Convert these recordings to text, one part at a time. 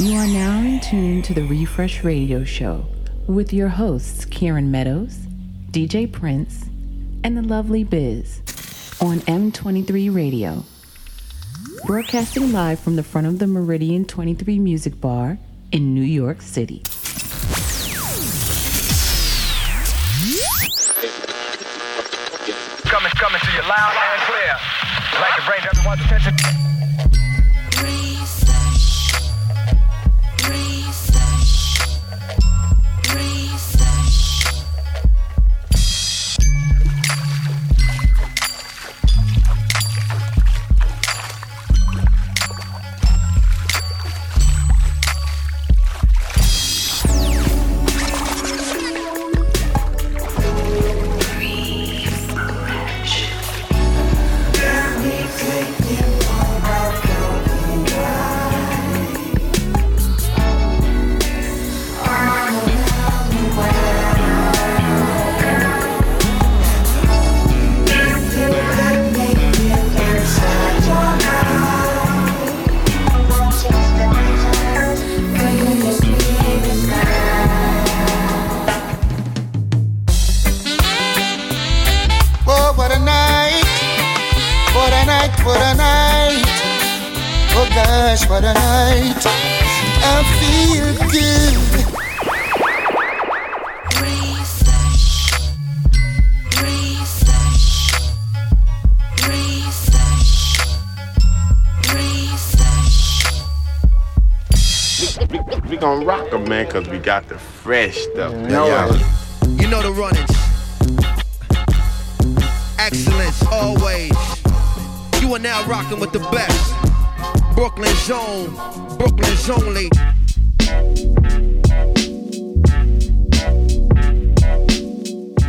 You are now in tune to the Refresh Radio Show with your hosts, Kieran Meadows, DJ Prince, and the lovely Biz on M23 Radio. Broadcasting live from the front of the Meridian 23 Music Bar in New York City. Coming, coming to you loud and clear. Like to bring everyone's attention. The fresh stuff. No You know the runnings. Excellence always. You are now rocking with the best. Brooklyn Zone, Brooklyn's only.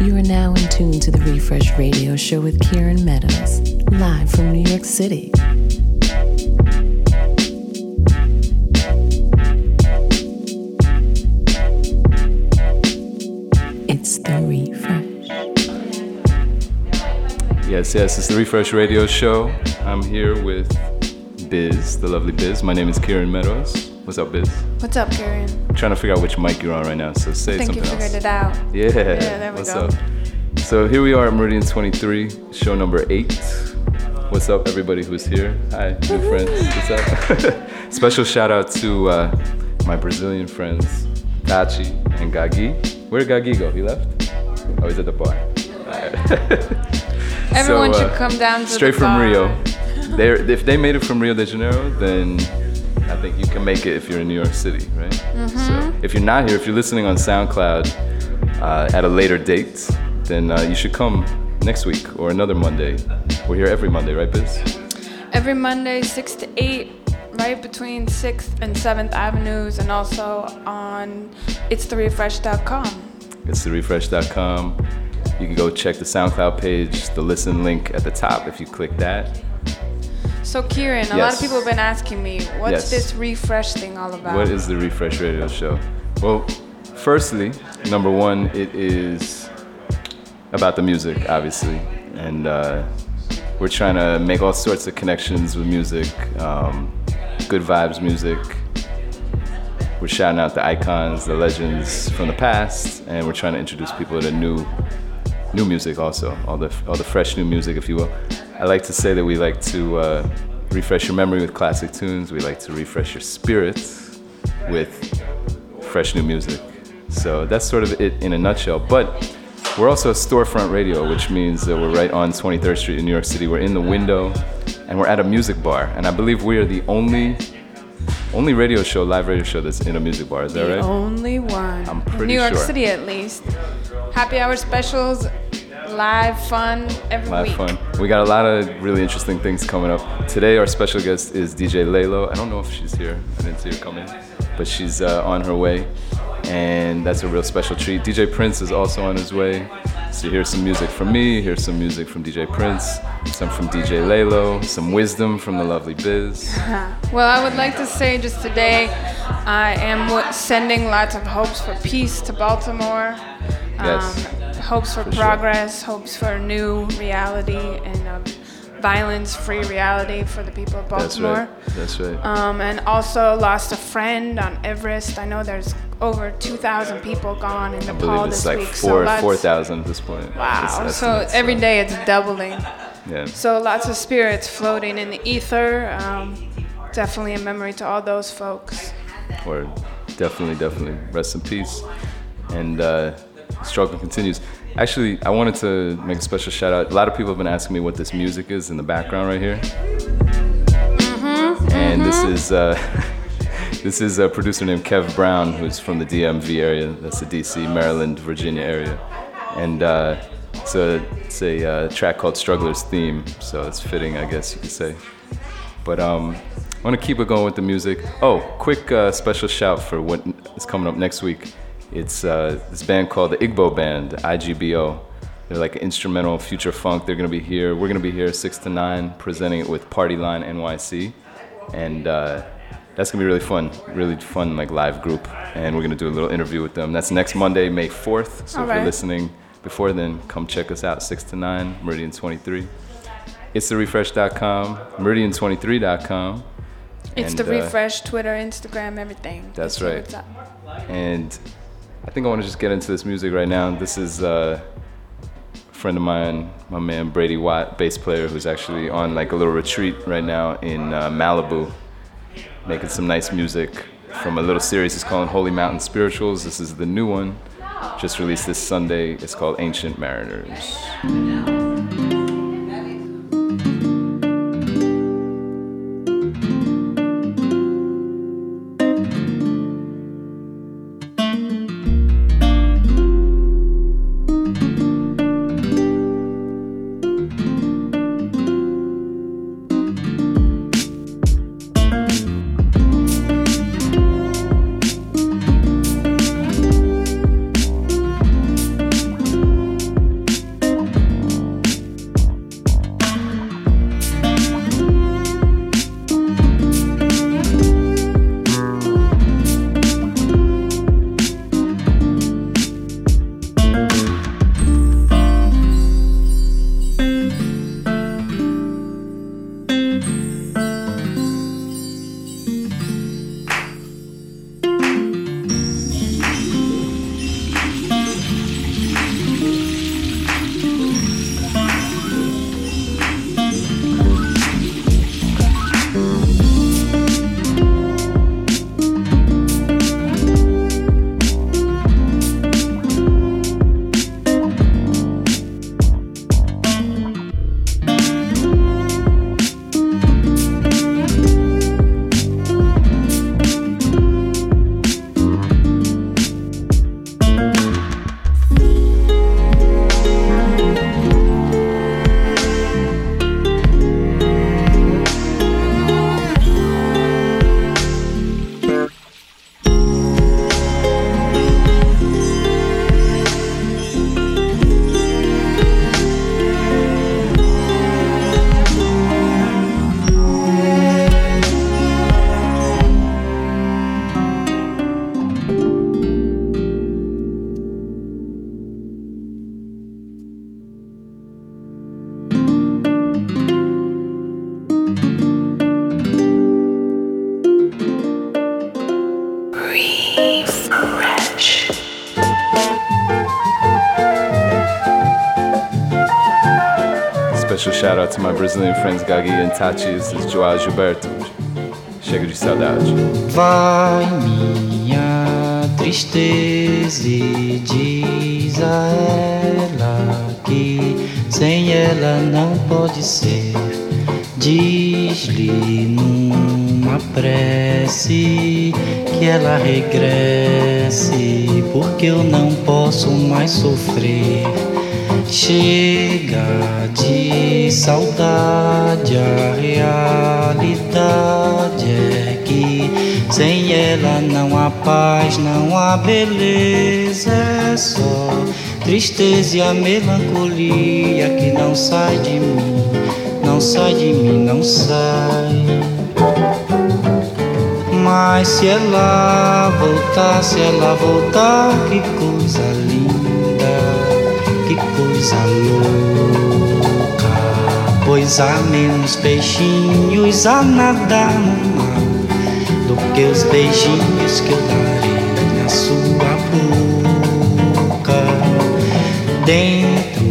You are now in tune to the Refresh Radio Show with Kieran Meadows, live from New York City. Yes, it's the Refresh Radio Show. I'm here with Biz, the lovely Biz. My name is Kieran Meadows. What's up, Biz? What's up, Kieran? I'm trying to figure out which mic you're on right now, so say I think something you figured else. it out. Yeah, yeah there we what's go. up? So here we are at Meridian 23, show number eight. What's up, everybody who's here? Hi, new friends. What's up? Special shout out to uh, my Brazilian friends, Tachi and Gagi. Where did Gagi go? He left? Oh, he's at the bar. Everyone So, uh, should come down to straight the from bar. Rio. They're, if they made it from Rio de Janeiro, then I think you can make it if you're in New York City, right? Mm-hmm. So if you're not here, if you're listening on SoundCloud uh, at a later date, then uh, you should come next week or another Monday. We're here every Monday, right, Biz? Every Monday, 6 to 8, right between 6th and 7th Avenues, and also on it's therefresh.com. It's therefresh.com. You can go check the SoundCloud page, the listen link at the top if you click that. So, Kieran, a lot of people have been asking me, what's Yes. this refresh thing all about? What is the Refresh Radio Show? Well, firstly, number one, it is about the music, obviously, and uh, we're trying to make all sorts of connections with music, um, good vibes music. We're shouting out the icons, the legends from the past, and we're trying to introduce people to new, new music also, all the all the fresh new music, if you will. I like to say that we like to uh, refresh your memory with classic tunes. We like to refresh your spirit with fresh new music. So that's sort of it in a nutshell. But we're also a storefront radio, which means that we're right on 23rd Street in New York City. We're in the window, and we're at a music bar. And I believe we are the only only radio show, live radio show that's in a music bar. Is that the right? only one. I'm pretty New York sure. City, at least. Happy hour specials, live fun every Live week. fun. We got a lot of really interesting things coming up. Today, our special guest is DJ Laylo. I don't know if she's here. I didn't see her come in, but she's uh, on her way, and that's a real special treat. DJ Prince is also on his way. So here's some music from me. Here's some music from DJ Prince. Some from DJ Laylo. Some wisdom from the lovely Biz. Well, I would like to say just today, I am sending lots of hopes for peace to Baltimore. Yes. Um, hopes for, For sure. progress, hopes for a new reality and a violence-free reality for the people of Baltimore. That's right. That's right. Um, and also lost a friend on Everest. I know there's over 2,000 people gone in I Nepal believe this it's like week. four so four thousand at this point. Wow. So every day it's doubling. Yeah. So lots of spirits floating in the ether. Um, definitely a memory to all those folks. Or definitely, definitely. Rest in peace. And uh, struggle continues. Actually, I wanted to make a special shout out. A lot of people have been asking me what this music is in the background right here. And this is uh, this is a producer named Kev Brown, who's from the DMV area. That's the DC, Maryland, Virginia area. And uh, it's a, it's a uh, track called Struggler's Theme, so it's fitting, I guess you could say. But um, I want to keep it going with the music. Oh, quick uh, special shout for what is coming up next week. It's uh, this band called the Igbo Band, IGBO. They're like instrumental future funk. They're gonna be here. We're gonna be here six to nine, presenting it with Party Line NYC, and uh, that's gonna be really fun. Really fun, like live group. And we're gonna do a little interview with them. That's next Monday, May 4th. So if Alright. you're listening before then, come check us out. Six to nine, Meridian 23. It's therefresh.com, meridian23.com. It's And, the uh, refresh, Twitter, Instagram, everything. That's See right. And I think I want to just get into this music right now. This is uh, a friend of mine, my man Brady Watt, bass player, who's actually on like a little retreat right now in uh, Malibu, making some nice music from a little series. It's called Holy Mountain Spirituals. This is the new one, just released this Sunday. It's called Ancient Mariners. Beleza, é só tristeza e a melancolia que não sai de mim, não sai de mim, não sai. Mas se ela voltar, se ela voltar, que coisa linda, que coisa louca. pois há menos peixinhos a nadar no mar do que os beijinhos que eu darei na sua boca. Dentro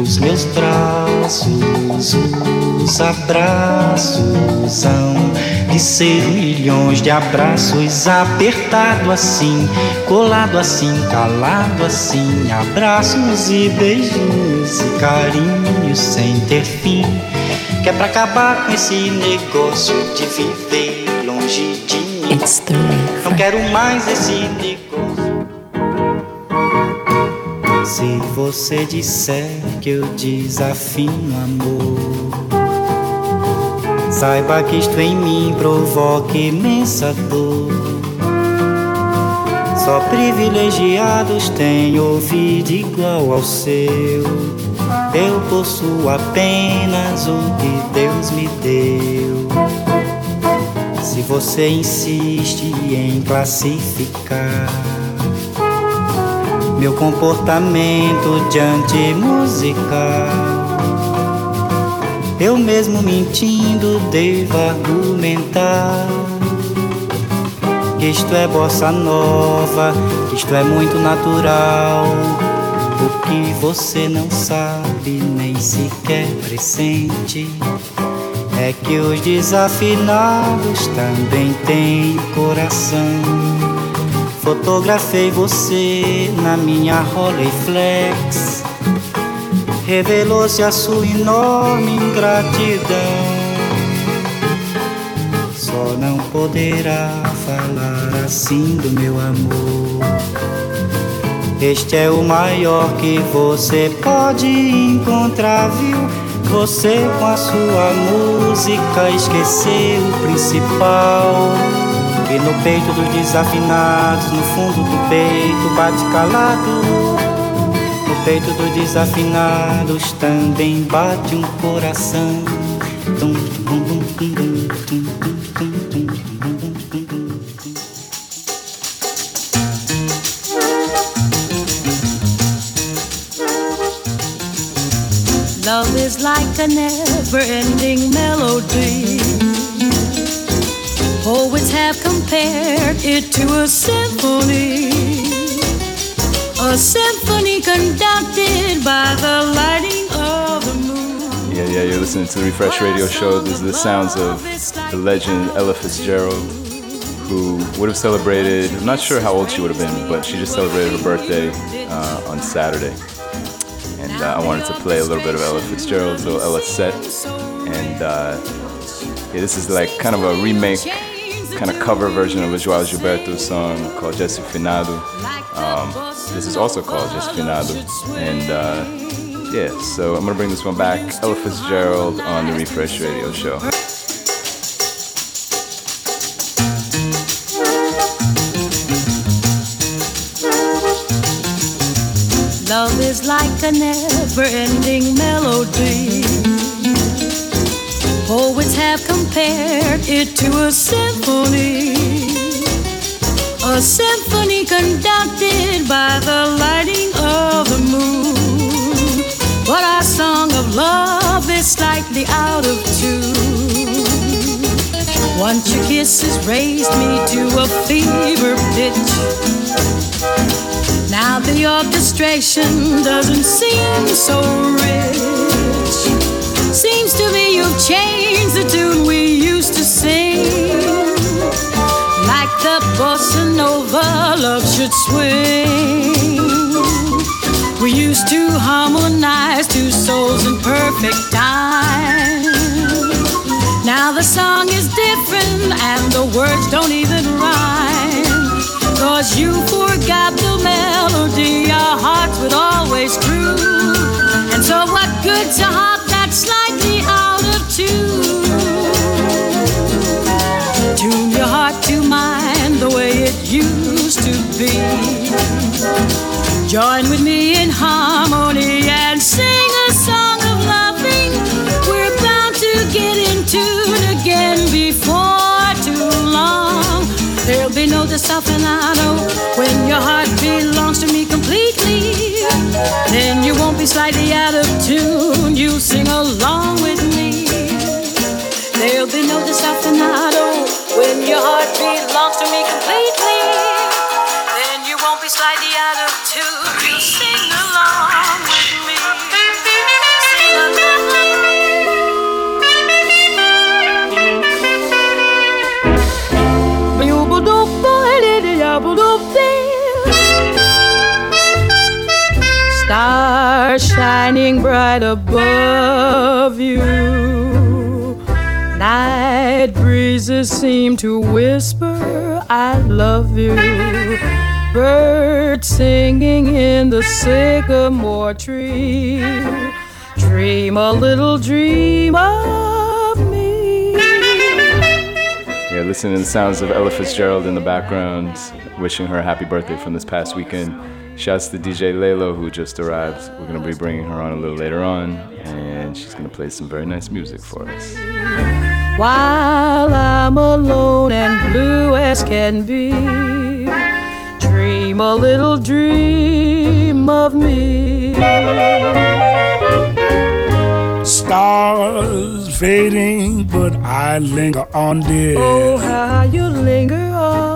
dos meus braços, os abraços hão de ser milhões de abraços, apertado assim, colado assim, calado assim, abraços e beijinhos e carinhos sem ter fim. Que é pra acabar com esse negócio de viver longe de mim. It's Não quero mais esse negócio. Se você disser que eu desafino amor, saiba que isto em mim provoca imensa dor. Só privilegiados têm ouvido igual ao seu. Eu possuo apenas o que Deus me deu. Você insiste em classificar meu comportamento diante musical, eu mesmo mentindo devo argumentar que isto é bossa nova, que isto é muito natural. O que você não sabe nem sequer pressente é que os desafinados também têm coração. Fotografei você na minha Rolleiflex. Revelou-se a sua enorme ingratidão. Só não poderá falar assim do meu amor. Este é o maior que você pode encontrar, viu? Você com a sua música esqueceu o principal. E no peito dos desafinados, no fundo do peito bate calado. No peito dos desafinados também bate um coração. Tum, tum, tum, tum, tum, tum, tum, tum. Like a never ending melody. Poets have compared it to a symphony. A symphony conducted by the lighting of the moon. Yeah, yeah, you're listening to the Refresh Radio Show. This is the sounds of the legend Ella Fitzgerald, who would have celebrated, I'm not sure how old she would have been, but she just celebrated her birthday uh, on Saturday. And uh, I wanted to play a little bit of Ella Fitzgerald's little Ella set. And uh, yeah, this is like kind of a remake, kind of cover version of a Joao Gilberto song called Desafinado. Um, this is also called Desafinado. And uh, yeah, so I'm gonna bring this one back. Ella Fitzgerald on the Refresh Radio Show. Is like a never ending melody. Poets have compared it to a symphony. A symphony conducted by the lighting of the moon. But our song of love is slightly out of tune. Once your kisses raised me to a fever pitch. Now the orchestration doesn't seem so rich. Seems to me you've changed the tune we used to sing. Like the bossa nova love should swing. We used to harmonize two souls in perfect time. Now the song is different and the words don't even rhyme. Cause you forgot melody our hearts would always true. And so what good's a heart that's slightly out of tune? Tune your heart to mine the way it used to be. Join with me in harmony and sing When your heart belongs to me completely, then you won't be slightly out of tune. You sing along with me. There'll be no desafinado when your heart belongs to me completely. Shining bright above you. Night breezes seem to whisper, I love you. Birds singing in the sycamore tree. Dream a little dream of me. Yeah, listening to the sounds of Ella Fitzgerald in the background, wishing her a happy birthday from this past weekend. Shouts to DJ Laylo who just arrived. We're gonna be bringing her on a little later on, and she's gonna play some very nice music for us. While I'm alone and blue as can be, dream a little dream of me. Stars fading, but I linger on, dear. Oh, how you linger on.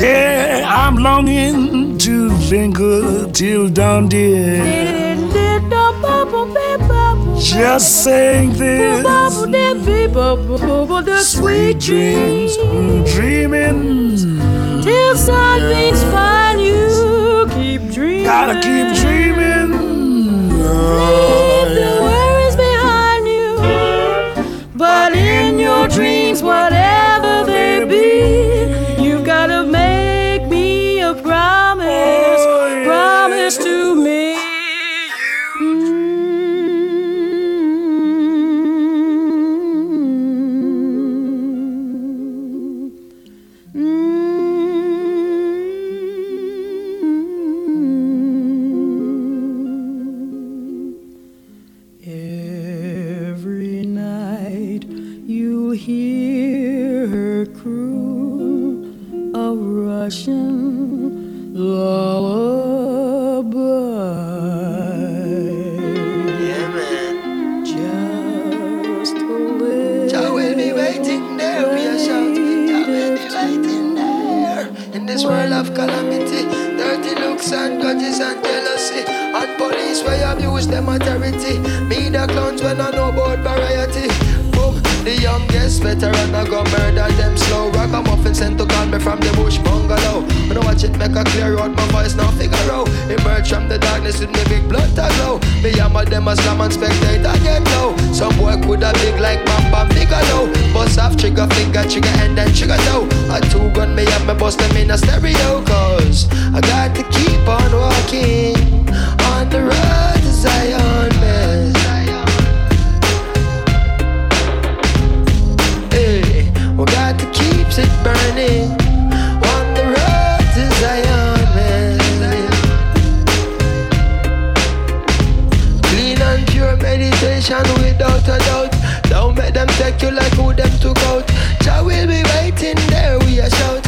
Yeah, I'm longing to linger till dawn, dear. Just saying this. Sweet dreams, dreaming. till sunbeams find you. Keep dreaming. Gotta keep dreaming. Leave the worries behind you. But in your dreams, whatever and police where abuse them authority. Media clowns when I know about variety. Boom, the youngest veteran I go murder them slow. Ragamuffin sent to call me from the bush bungalow. When I watch it make a clear out my voice now figure out. Emerge from the darkness with me big blood to glow. Me hammer them a slam and spectator get low. Some boy coulda big like Bam Bam Bigelow. Bust off trigger finger, trigger and then trigger toe. A two gun me have me bust them in a stereo cause I got to keep on walking on the road to Zion, man. Hey, we got to it burning on the road to Zion, man. Clean and pure meditation without a doubt. Don't them take you like who them took out. Jah will be waiting there, we a shout.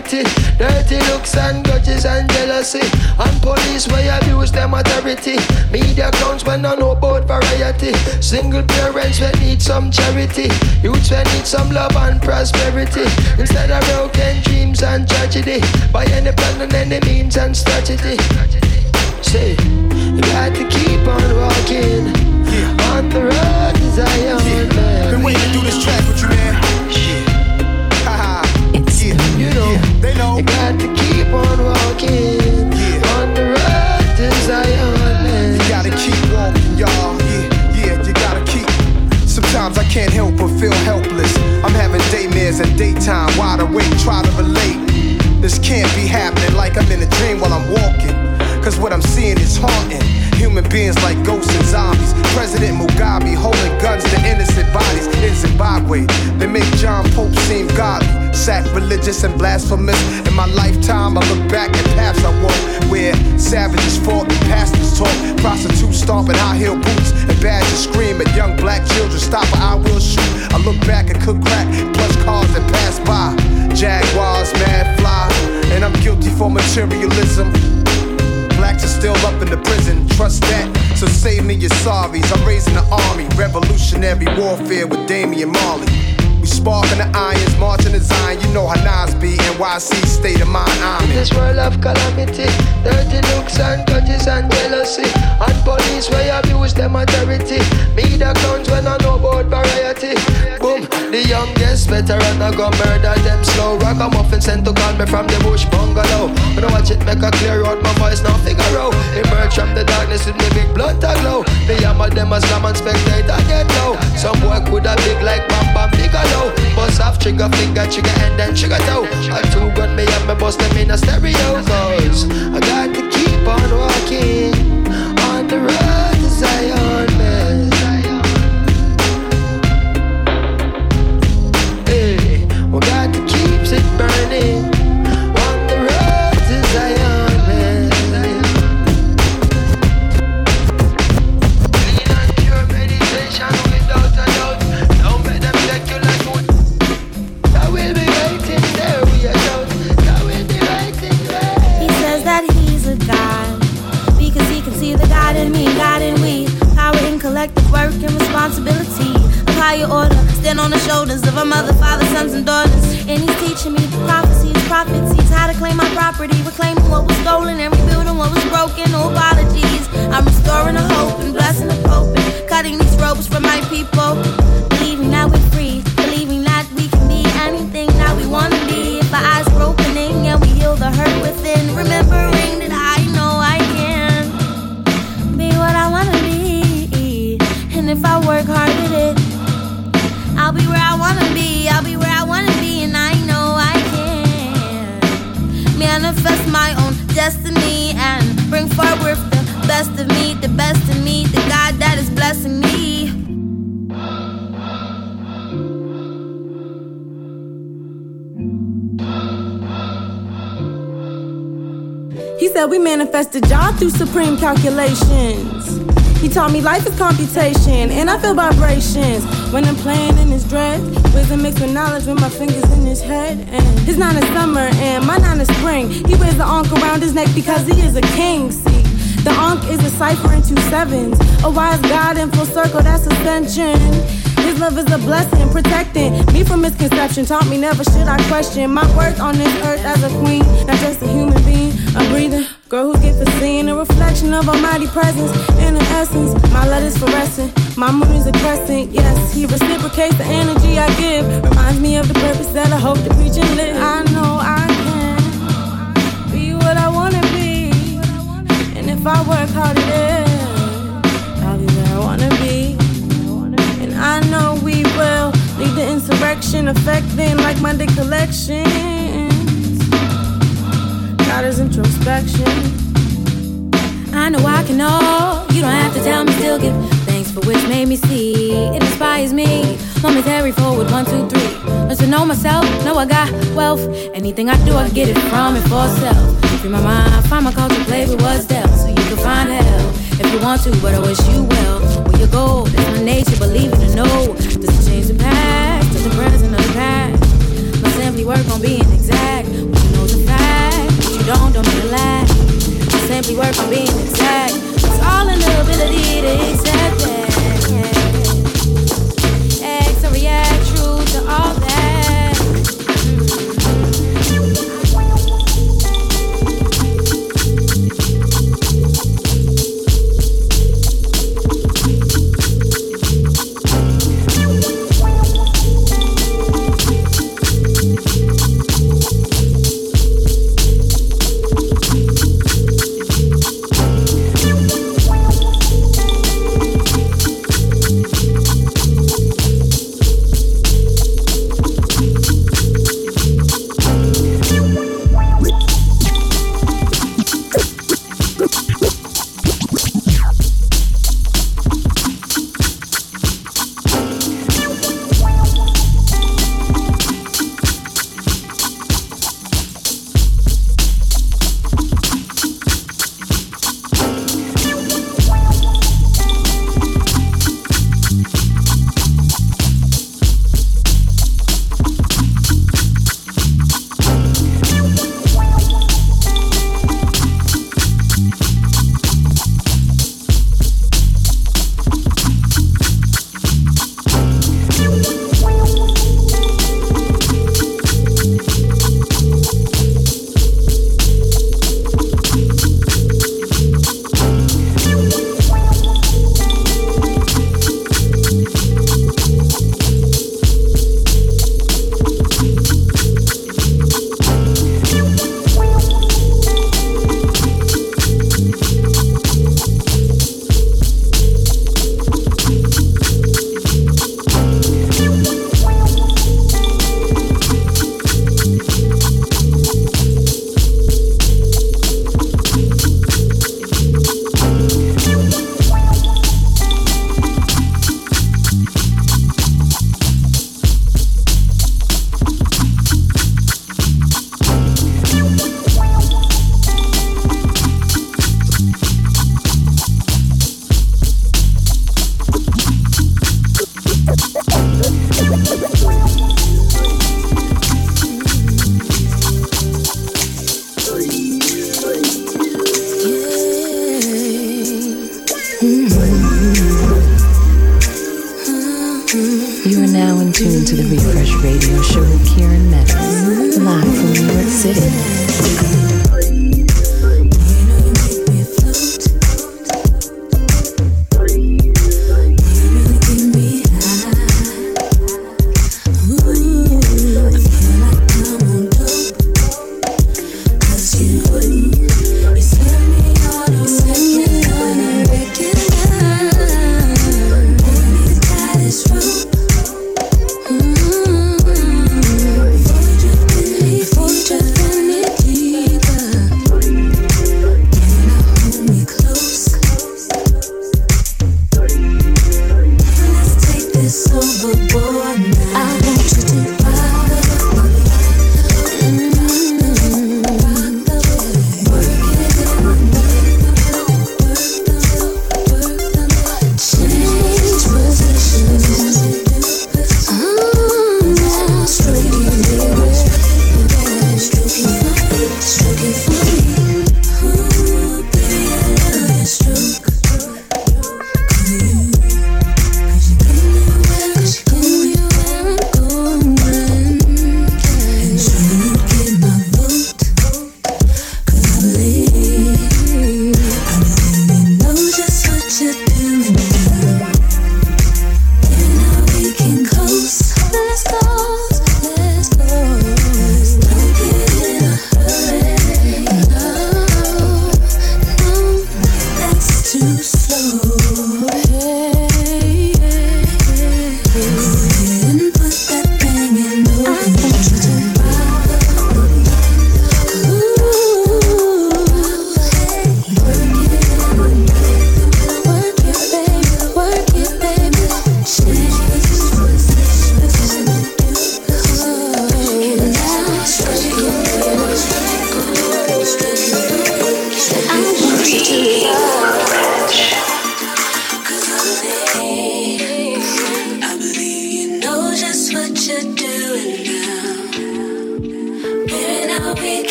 Of. Dirty looks and grudges and jealousy. And police where abuse them authority. Media clowns when I know about variety. Single parents when need some charity. Youths when need some love and prosperity. Instead of broken dreams and tragedy. By any plan and any means and strategy. Say, you got to keep on walking on the road to Zion, man. Been waiting to do this track with you, You gotta keep walking, y'all. Yeah, yeah, you gotta keep. Sometimes I can't help but feel helpless. I'm having daymares and daytime, wide awake, try to relate. This can't be happening like I'm in a dream while I'm walking. Cause what I'm seeing is haunting. human beings like ghosts and zombies. President Mugabe holding guns to innocent bodies in Zimbabwe. They make John Pope seem godly, sacrilegious and blasphemous. In my lifetime, I look back at paths I walk where savages fought and pastors talk. Prostitutes stomping high heel boots and badges scream at young black children. Stop or I will shoot. I look back and cook crack, plush cars that pass by. Jaguars, mad fly, and I'm guilty for materialism blacks are still up in the prison. Trust that. So save me your sorries. I'm raising an army. Revolutionary warfare with Damian Marley. We sparking the irons, marching the Zion. You know how Nas be. NYC state of mind. I'm in this world of calamity. Dirty looks and grudges and jealousy. And police where abuse them. Me the clowns when I know about variety. Boom, the youngest veteran I go murder them slow. Rock a muffin sent to call me from the bush bungalow. When I watch it make a clear out my voice now figure out. Emerge from the darkness with me big blood to glow. The yammer them as slam and spectate I get low. Some boy could have big like Bam Bam Bigelow. Bust off trigger finger, trigger and then trigger toe. I two gun me and me bust them in a stereo. Cause I got to keep on walking on the road to Zion, man. Hey, we got to keep it burning and responsibility. Of higher order, stand on the shoulders of our mother, father, sons, and daughters. And he's teaching me the prophecies, prophecies, how to claim my property, reclaiming what was stolen and rebuilding what was broken. No apologies. I'm restoring the hope and blessing the hope and cutting these ropes for my people. If I work hard at it, I'll be where I want to be. I'll be where I want to be, and I know I can manifest my own destiny and bring forward the best of me, the best of me, the God that is blessing me. He said we manifested God through supreme calculations. He taught me life is computation, and I feel vibrations when I'm playing in his dread. Wisdom mixed with knowledge with my fingers in his head. And his nine is summer, and my nine is spring. He wears the ankh around his neck because he is a king. See, the ankh is a cipher in two sevens. A wise God in full circle, that's ascension. His love is a blessing, protecting me from misconception. Taught me never should I question my worth on this earth as a queen, not just a human being, I'm breathing girl who gets to seeing a reflection of Almighty presence. In an essence, my is fluorescent, my moon is a crescent. Yes, he reciprocates the energy I give. Reminds me of the purpose that I hope to preach and live. I know I can be what I wanna be, and if I work hard at I'll be where I wanna be. And I know we will lead the insurrection, affecting like Monday collections. God is introspection. I know I can all. You don't have to tell me, still give thanks for which made me see. It inspires me. Momentary forward, one, two, three. To know myself, know I got wealth. Anything I do, I get it from it for self. Free my mind, find my culture, play with what's dealt. So you can find hell if you want to, but I wish you well. Where you go, that's my nature, believe it or no. Does it change the past? Does the present or the past? Must simply work on being exact. What you know's a fact. What you don't, don't make it last. Must simply work on being exact. It's all in the ability to accept that.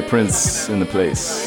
Prince in the place.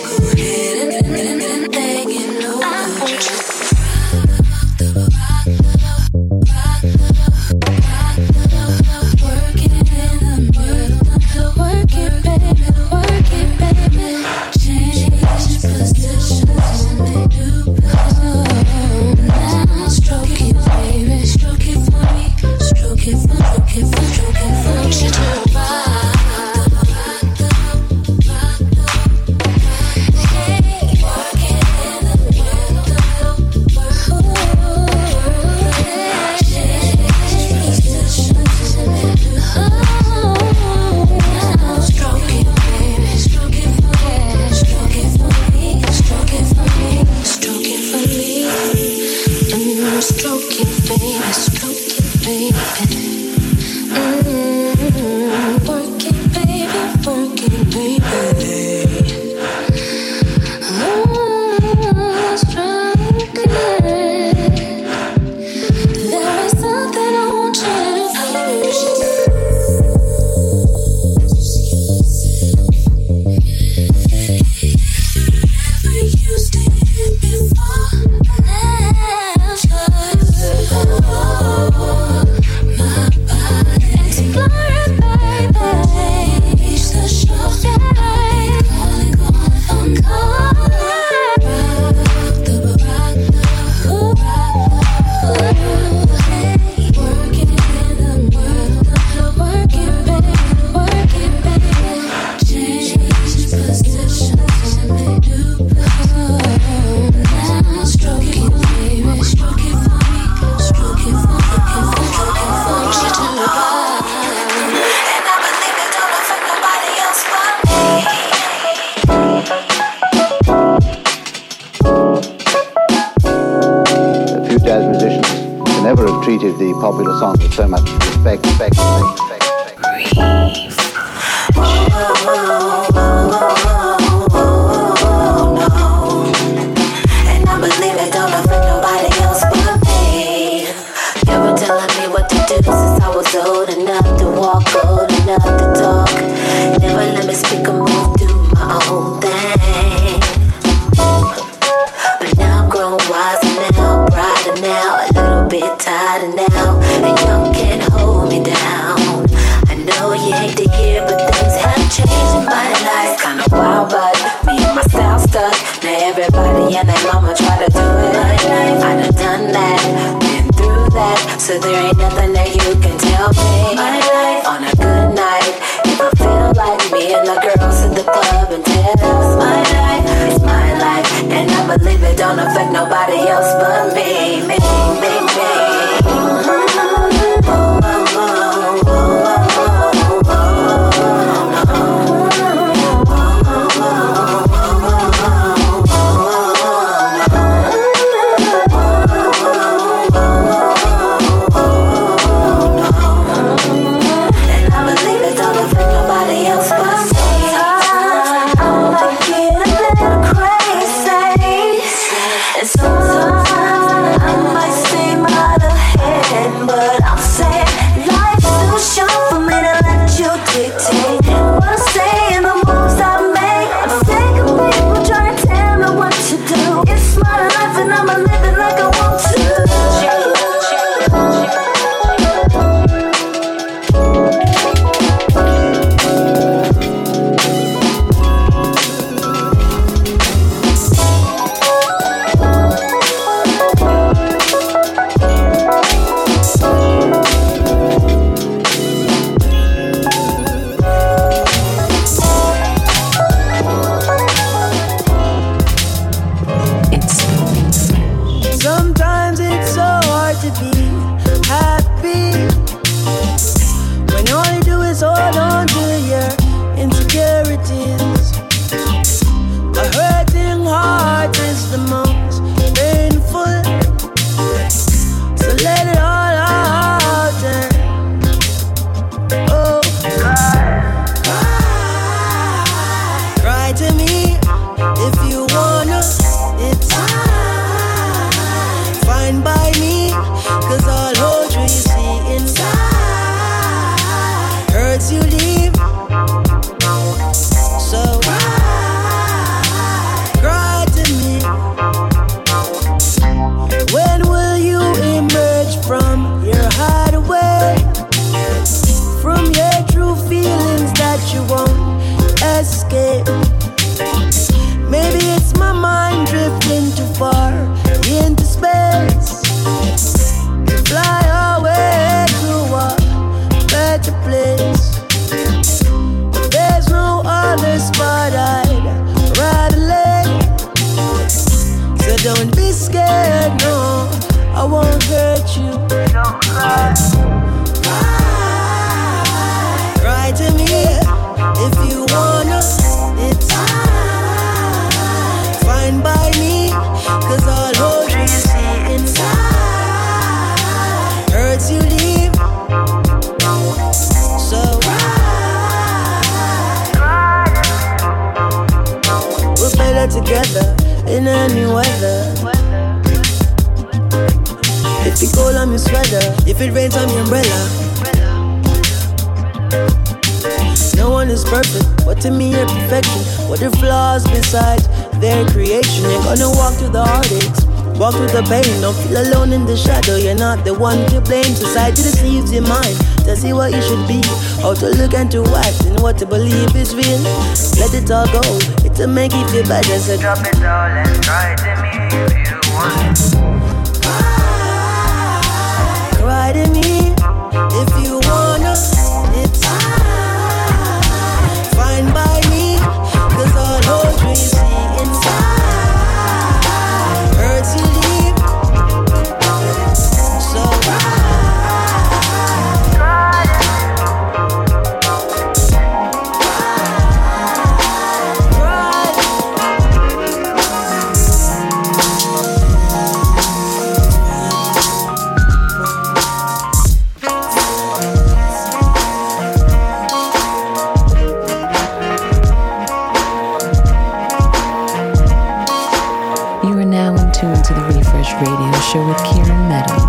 are now in tune to the Refresh Radio Show with Kieran Meadows,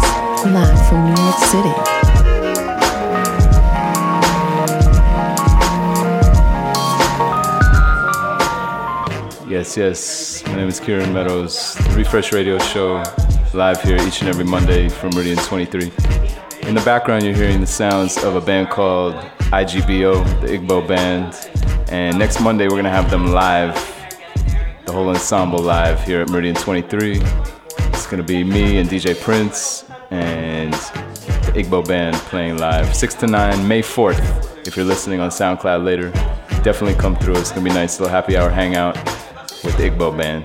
live from New York City. Yes, yes. My name is Kieran Meadows. The Refresh Radio Show, live here each and every Monday from Meridian 23. In the background, you're hearing the sounds of a band called IGBO, the Igbo Band. And next Monday, we're going to have them live the whole ensemble live here at Meridian 23. It's gonna be me and DJ Prince and the Igbo Band playing live 6 to 9, May 4th. If you're listening on SoundCloud later, definitely come through. It's gonna be nice little happy hour hangout with the Igbo Band.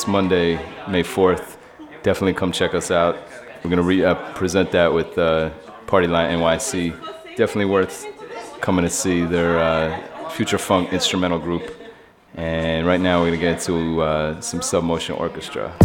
Next Monday, May 4th. Definitely come check us out. We're gonna re- uh, present that with uh, Party Line NYC. Definitely worth coming to see their uh, future funk instrumental group. And right now, we're gonna get into uh, some submotion orchestra.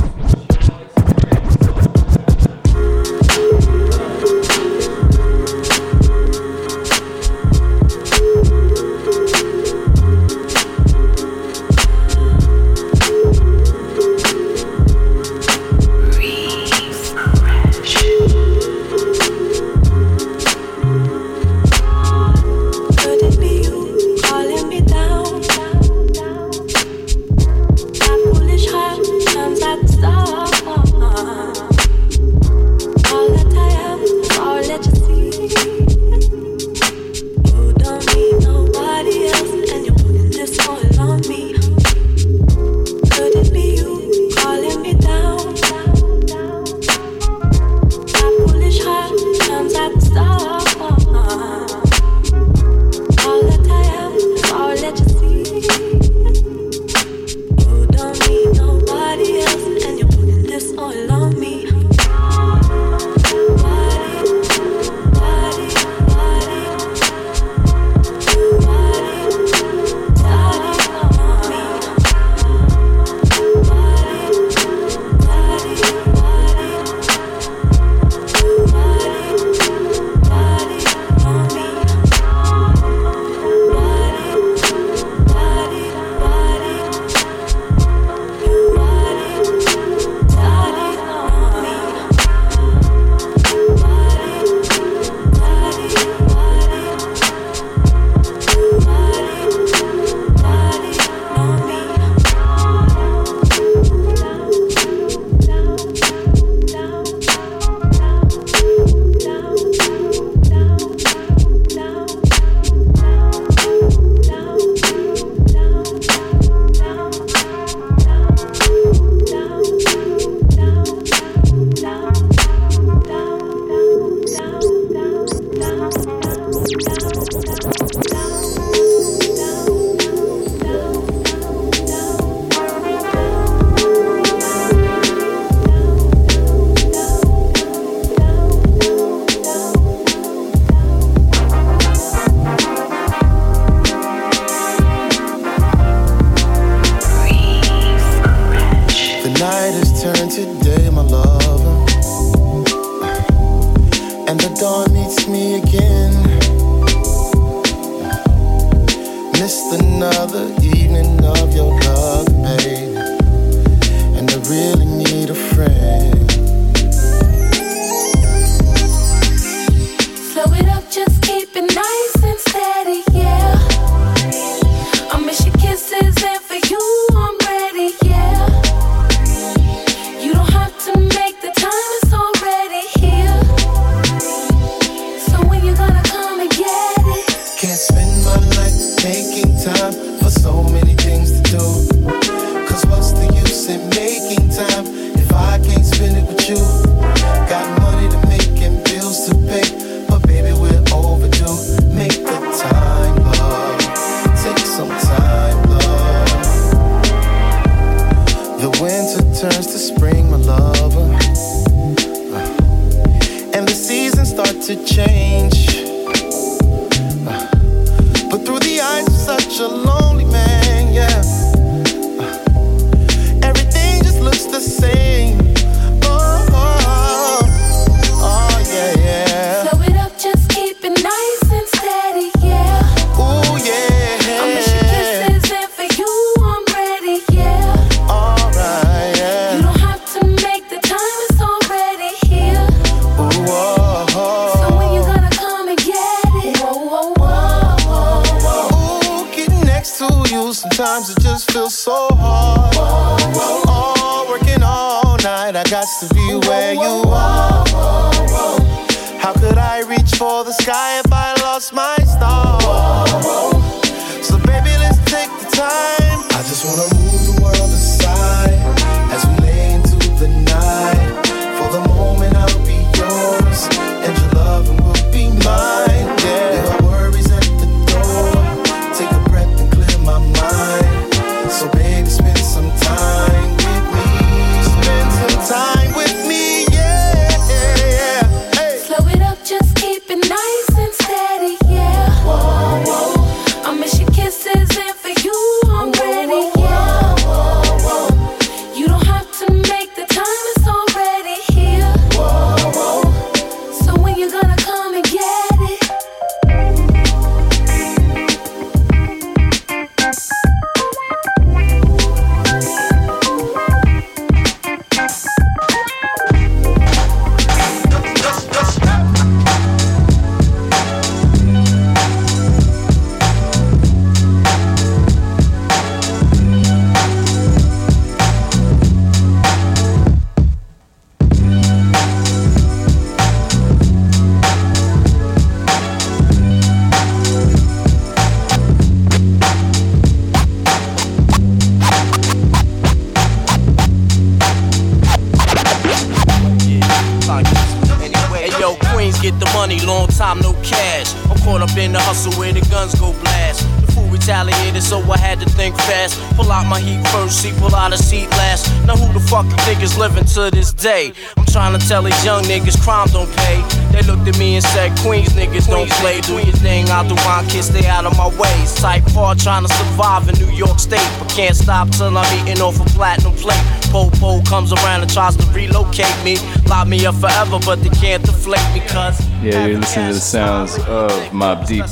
Stop till I'm eating off a platinum plate. Popo comes around and tries to relocate me. Lock me up forever, but they can't deflate me, cuz. Yeah, you're listening to the sounds of Mobb Deep.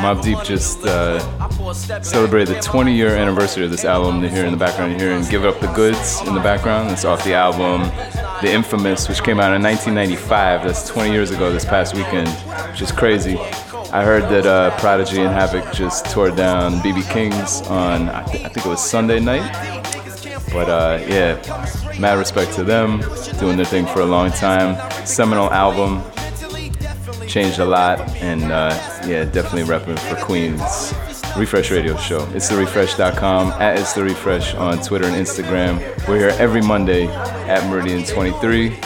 Mobb Deep just uh, celebrated the 20 year anniversary of this album. Here in the background, you're hearing Give Up the Goods in the background. It's off the album The Infamous, which came out in 1995. That's 20 years ago this past weekend, which is crazy. I heard that uh, Prodigy and Havoc just tore down BB King's on, I, th- I think it was Sunday night. But uh, yeah, mad respect to them, doing their thing for a long time. Seminal album, changed a lot, and uh, yeah, definitely repping for Queens. Refresh Radio Show. It's the refresh.com, at It's the Refresh on Twitter and Instagram. We're here every Monday at Meridian 23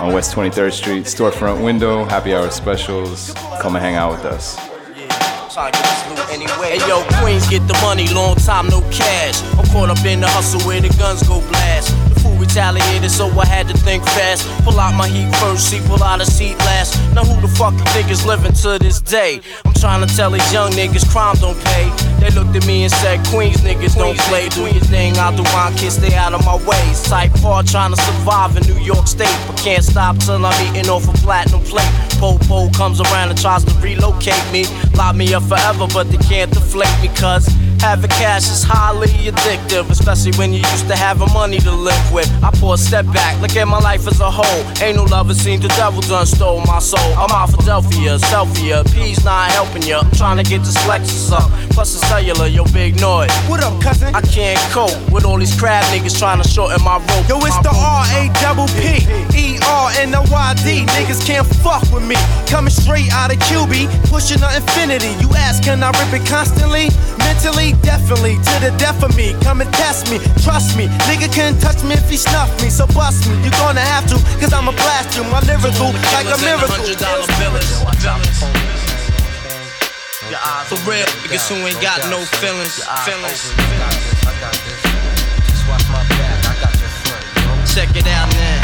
on West 23rd Street, storefront window, happy hour specials. Come and hang out with us. Yeah, tryna get this loot anyway. Hey yo, Queens get the money, long time no cash. I'm caught up in the hustle where the guns go blast. The fool retaliated, so I had to think fast. Pull out my heat first, see, pull out a seat last. Now who the fuck you think is living to this day? I'm trying to tell these young niggas crime don't pay. They looked looked at me and said, Queens niggas don't play. Do your thing, I'll do mine, kid, stay out of my ways. Type hard trying to survive in New York State, but can't stop till I'm eating off a platinum plate. Popo comes around and tries to relocate me. Lock me up forever, but they can't deflate me, cuz having cash is highly addictive, especially when you used to having money to live with. I pull a step back, look at my life as a whole. Ain't no lover seen the devil done stole my soul. I'm out Philadelphia, selfie, P's not helping you. I'm trying to get this Lexus up. Plus the cellular, yo, big noise. What up, cousin? I can't cope with all these crab niggas trying to shorten my rope. Yo, it's the. R A double P R N O Y D. Niggas can't fuck with me. Coming straight out of QB, pushing the infinity. You ask, can I rip it constantly? Mentally, definitely, to the death of me. Come and test me, trust me. Nigga can't touch me if he snuff me, so bust me. You're gonna have to, cause I'ma blast you. My lyrical, like a miracle. $100 billers. For real, niggas who ain't got no feelings. Feelings. Check it out now.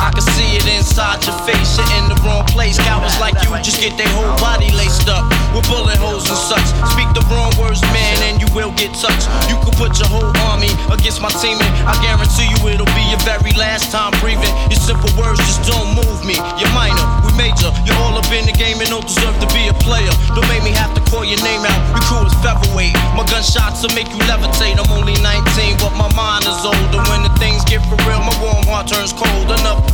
I can see it inside your face, you're in the wrong place. Cowards like you just get their whole body laced up with bullet holes and such. Speak the wrong words, man, and you will get touched. You could put your whole army against my team, and I guarantee you it'll be your very last time breathing. Your simple words just don't move me. You're minor, major. You're all up in the game and don't deserve to be a player. Don't make me have to call your name out. Your crew is featherweight. My gunshots will make you levitate. I'm only 19, but my mind is older. When the things get for real, my warm heart turns cold. Enough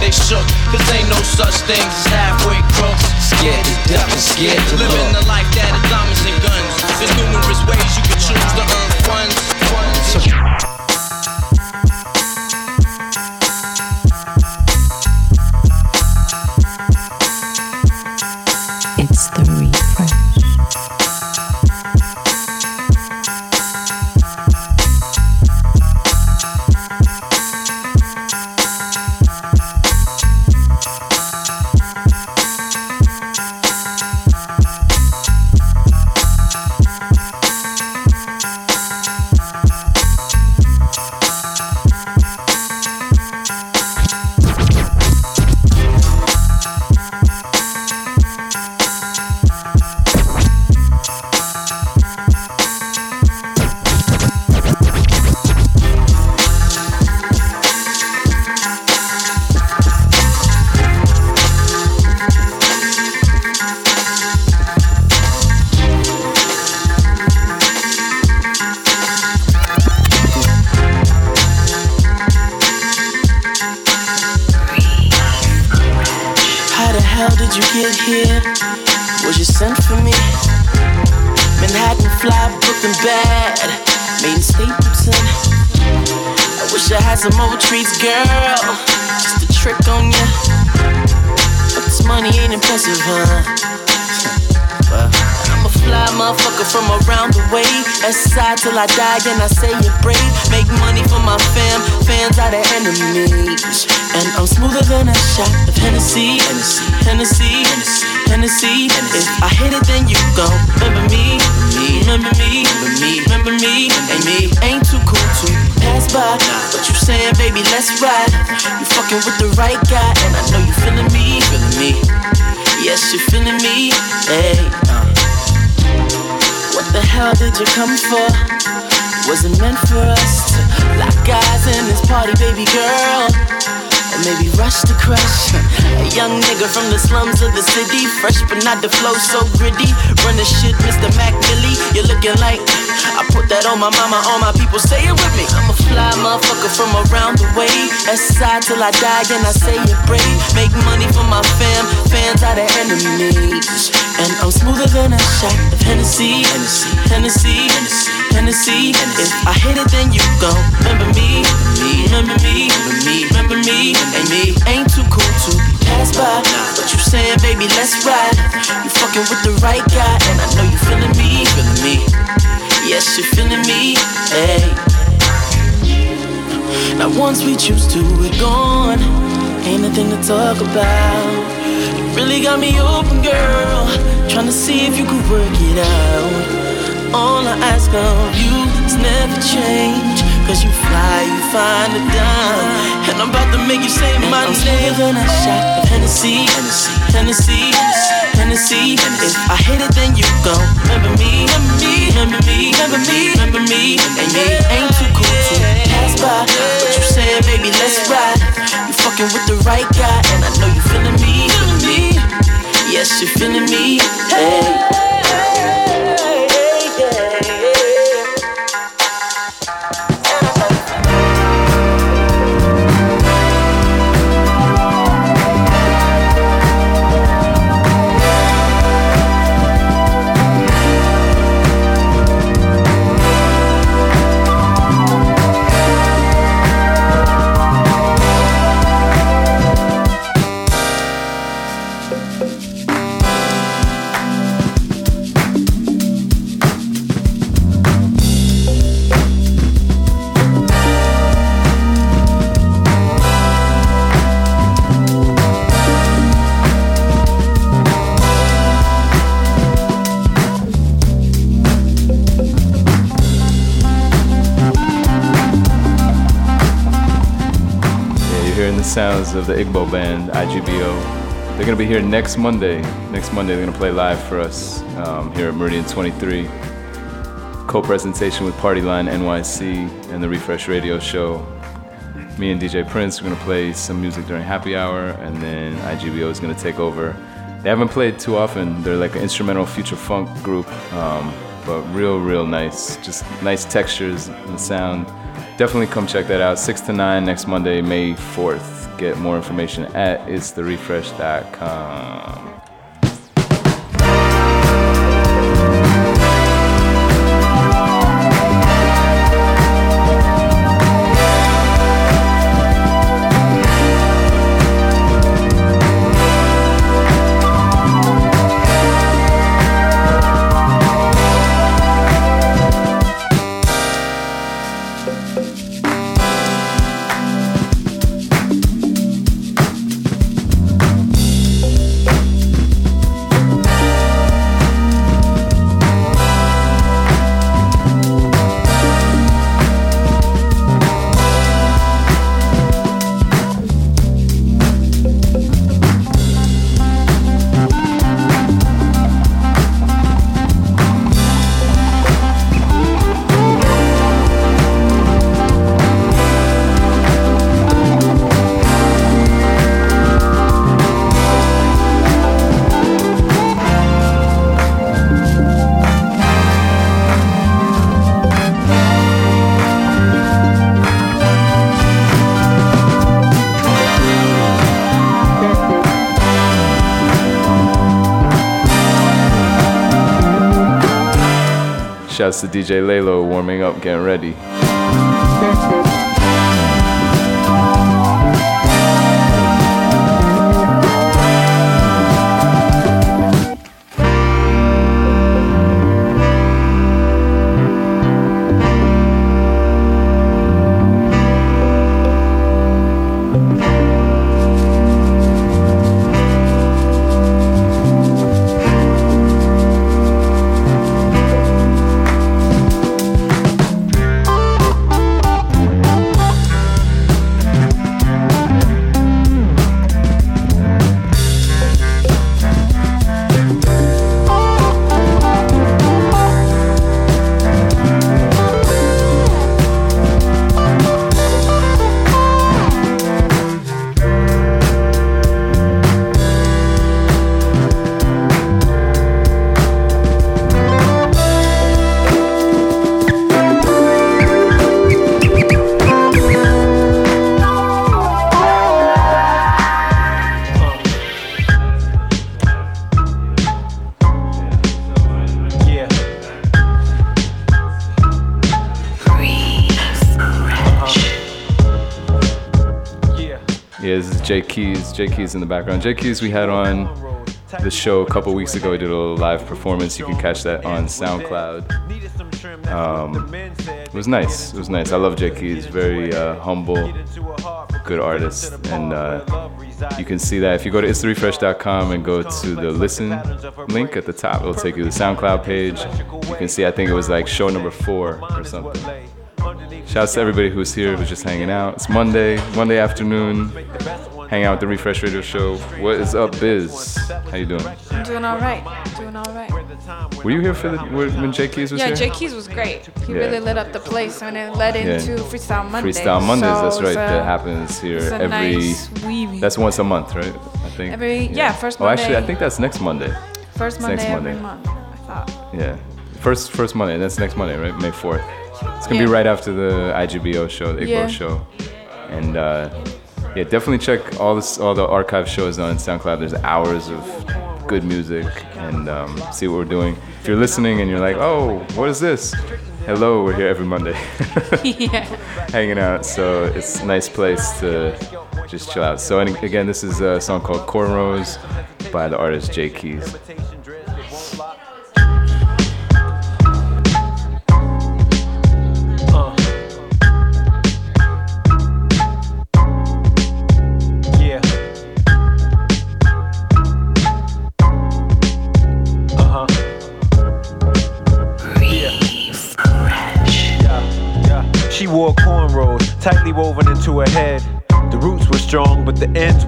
They shook. Cause ain't no such things as halfway crooks. Scared to death and scared to Living the life that is diamonds and guns. There's numerous ways you can choose to earn funds. It's die, and I say it brave. Make money for my fam, fans are the enemies. And I'm smoother than a shot of Hennessy, Hennessy, Hennessy, Hennessy. And if I hit it, then you gon' remember me, remember me, remember me, and me. Ain't too cool to pass by. What you saying, baby? Let's ride. You fucking with the right guy, and I know you feeling me, feeling me. Yes, you feeling me. Hey, uh. what the hell did you come for? Was it meant for us to lock eyes in this party, baby girl? Or maybe rush to crush? A young nigga from the slums of the city, fresh but not the flow so gritty. Run the shit, Mr. Mac Millie, you're looking like. I put that on my mama, all my people say it with me. I'm a fly motherfucker from around the way. SI till I die, and I say it brave. Make money for my fam, fans are enemies. And I'm smoother than a shot of Hennessy, Hennessy, Hennessy, Hennessy, Hennessy. If I hit it, then you go. Remember me, remember me, remember me, remember me, and me. Ain't too cool to be passed by. What you saying, baby? Let's ride. You fucking with the right guy, and I know you feeling me, feeling me. Yes, you're feeling me. Hey. Now once we choose to, we're gone. Ain't nothing to talk about. Really got me open, girl. Trying to see if you could work it out. All I ask of you is never change. Cause you fly, you find a dime. And I'm about to make you say and my I'm name. than a shot of Hennessy, Hennessy, Hennessy. If I hit it, then you go. Remember me, remember me, remember me, remember me, remember me. And me ain't too cool to pass by. But you saying, baby, let's ride. You fucking with the right guy, and I know you feeling me. Yes, you're feeling me. Hey. Sounds of the Igbo band, IGBO. They're gonna be here next Monday. Next Monday, they're gonna play live for us um, here at Meridian 23. Co-presentation with Party Line NYC and the Refresh Radio Show. Me and DJ Prince are gonna play some music during happy hour, and then IGBO is gonna take over. They haven't played too often. They're like an instrumental future funk group, um, but real, real nice. Just nice textures and sound. Definitely come check that out. 6 to 9 next Monday, May 4th. Get more information at itstherefresh.com. Shouts to DJ Laylo warming up, getting ready. Keys. Jay Keys in the background. Jay Keys we had on the show a couple weeks ago. We did a live performance. You can catch that on SoundCloud. Um, it was nice. It was nice. I love Jay Keys. Very uh, humble, good artist, and uh, you can see that if you go to itsrefresh.com and go to the listen link at the top. It'll take you to the SoundCloud page. You can see. I think it was like show number four or something. Shouts to everybody who's here, who's just hanging out. It's Monday, Monday afternoon. Hang out with the Refresh Radio Show. What is up, Biz? How you doing? I'm doing all right. Doing all right. Were you here for the when Jay Keys was yeah, here? Yeah, Jay Keys was great. He Yeah. really lit up the place, and it led Yeah. into Freestyle Mondays. Freestyle Mondays, So that's right. a- that happens here every. nice. That's once a month, right? I think. Every- yeah, first Monday. Oh, actually, I think that's next Monday. First Monday, next every Monday. month. I thought. Yeah, first first Monday. And that's next Monday, right? May fourth. It's gonna be right after the IGBO show, the IGBO Yeah. show, and uh, yeah, definitely check all this all the archive shows on SoundCloud. There's hours of good music and um, see what we're doing. If you're listening and you're like, oh, what is this? Hello, we're here every Monday, yeah. hanging out. So it's a nice place to just chill out. So and again, this is a song called Cornrows by the artist Jay Keys.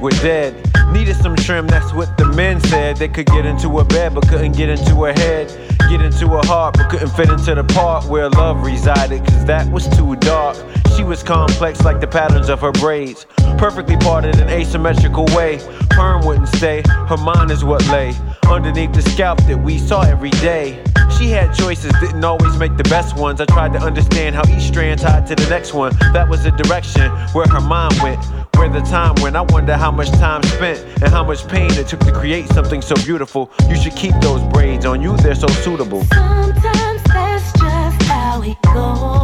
Were dead. Needed some trim, that's what the men said. They could get into her bed, but couldn't get into her head. Get into her heart, but couldn't fit into the part where love resided, cause that was too dark. She was complex like the patterns of her braids. Perfectly parted in asymmetrical way. Perm wouldn't stay, her mind is what lay underneath the scalp that we saw every day. She had choices, didn't always make the best ones. I tried to understand how each strand tied to the next one. That was the direction where her mind went, where the time went. I wonder how much time spent and how much pain it took to create something so beautiful. You should keep those braids on you, they're so suitable. Sometimes that's just how it goes.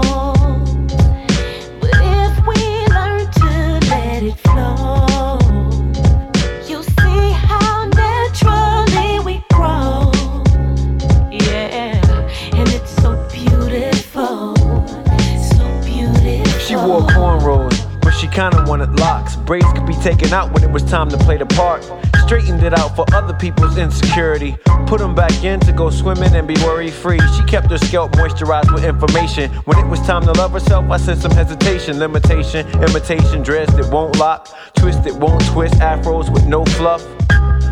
She kinda wanted locks. Braids could be taken out when it was time to play the part. Straightened it out for other people's insecurity. Put them back in to go swimming and be worry free. She kept her scalp moisturized with information. When it was time to love herself, I sent some hesitation, limitation, imitation dress that won't lock, twist that won't twist, afros with no fluff.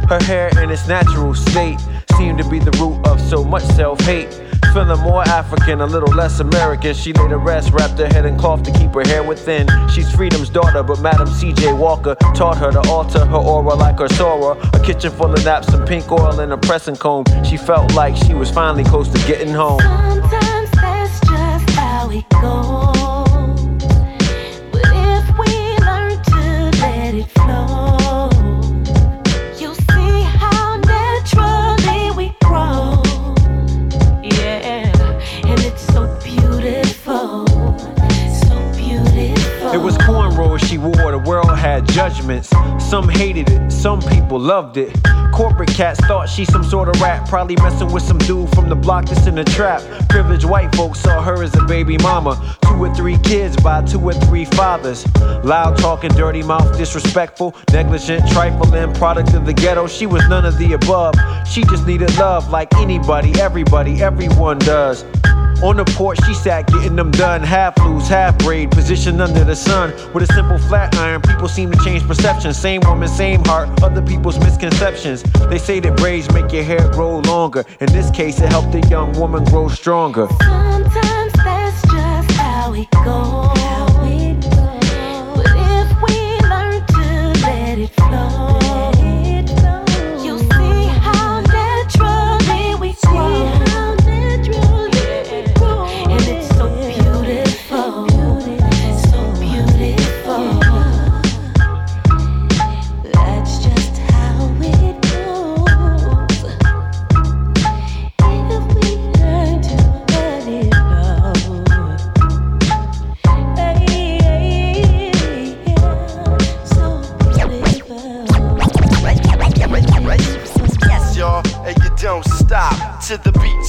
Her hair in its natural state seemed to be the root of so much self hate. Feeling more African, a little less American. She laid to rest, wrapped her head in cloth to keep her hair within. She's freedom's daughter, but Madam C.J. Walker taught her to alter her aura like her Sora. A kitchen full of naps, some pink oil, and a pressing comb. She felt like she was finally close to getting home. Sometimes that's just how it goes. The world had judgments. Some hated it, some people loved it. Corporate cats thought she some sort of rat, probably messing with some dude from the block that's in the trap. Privileged white folks saw her as a baby mama. Two or three kids by two or three fathers. Loud talking, dirty mouth, disrespectful, negligent, trifling, product of the ghetto. She was none of the above. She just needed love like anybody, everybody, everyone does. On the porch, she sat getting them done. Half loose, half braid, positioned under the sun. With a simple flat iron, people seem to change perception. Same woman, same heart, other people's misconceptions. They say that braids make your hair grow longer. In this case, it helped the young woman grow stronger. Sometimes that's just how it goes.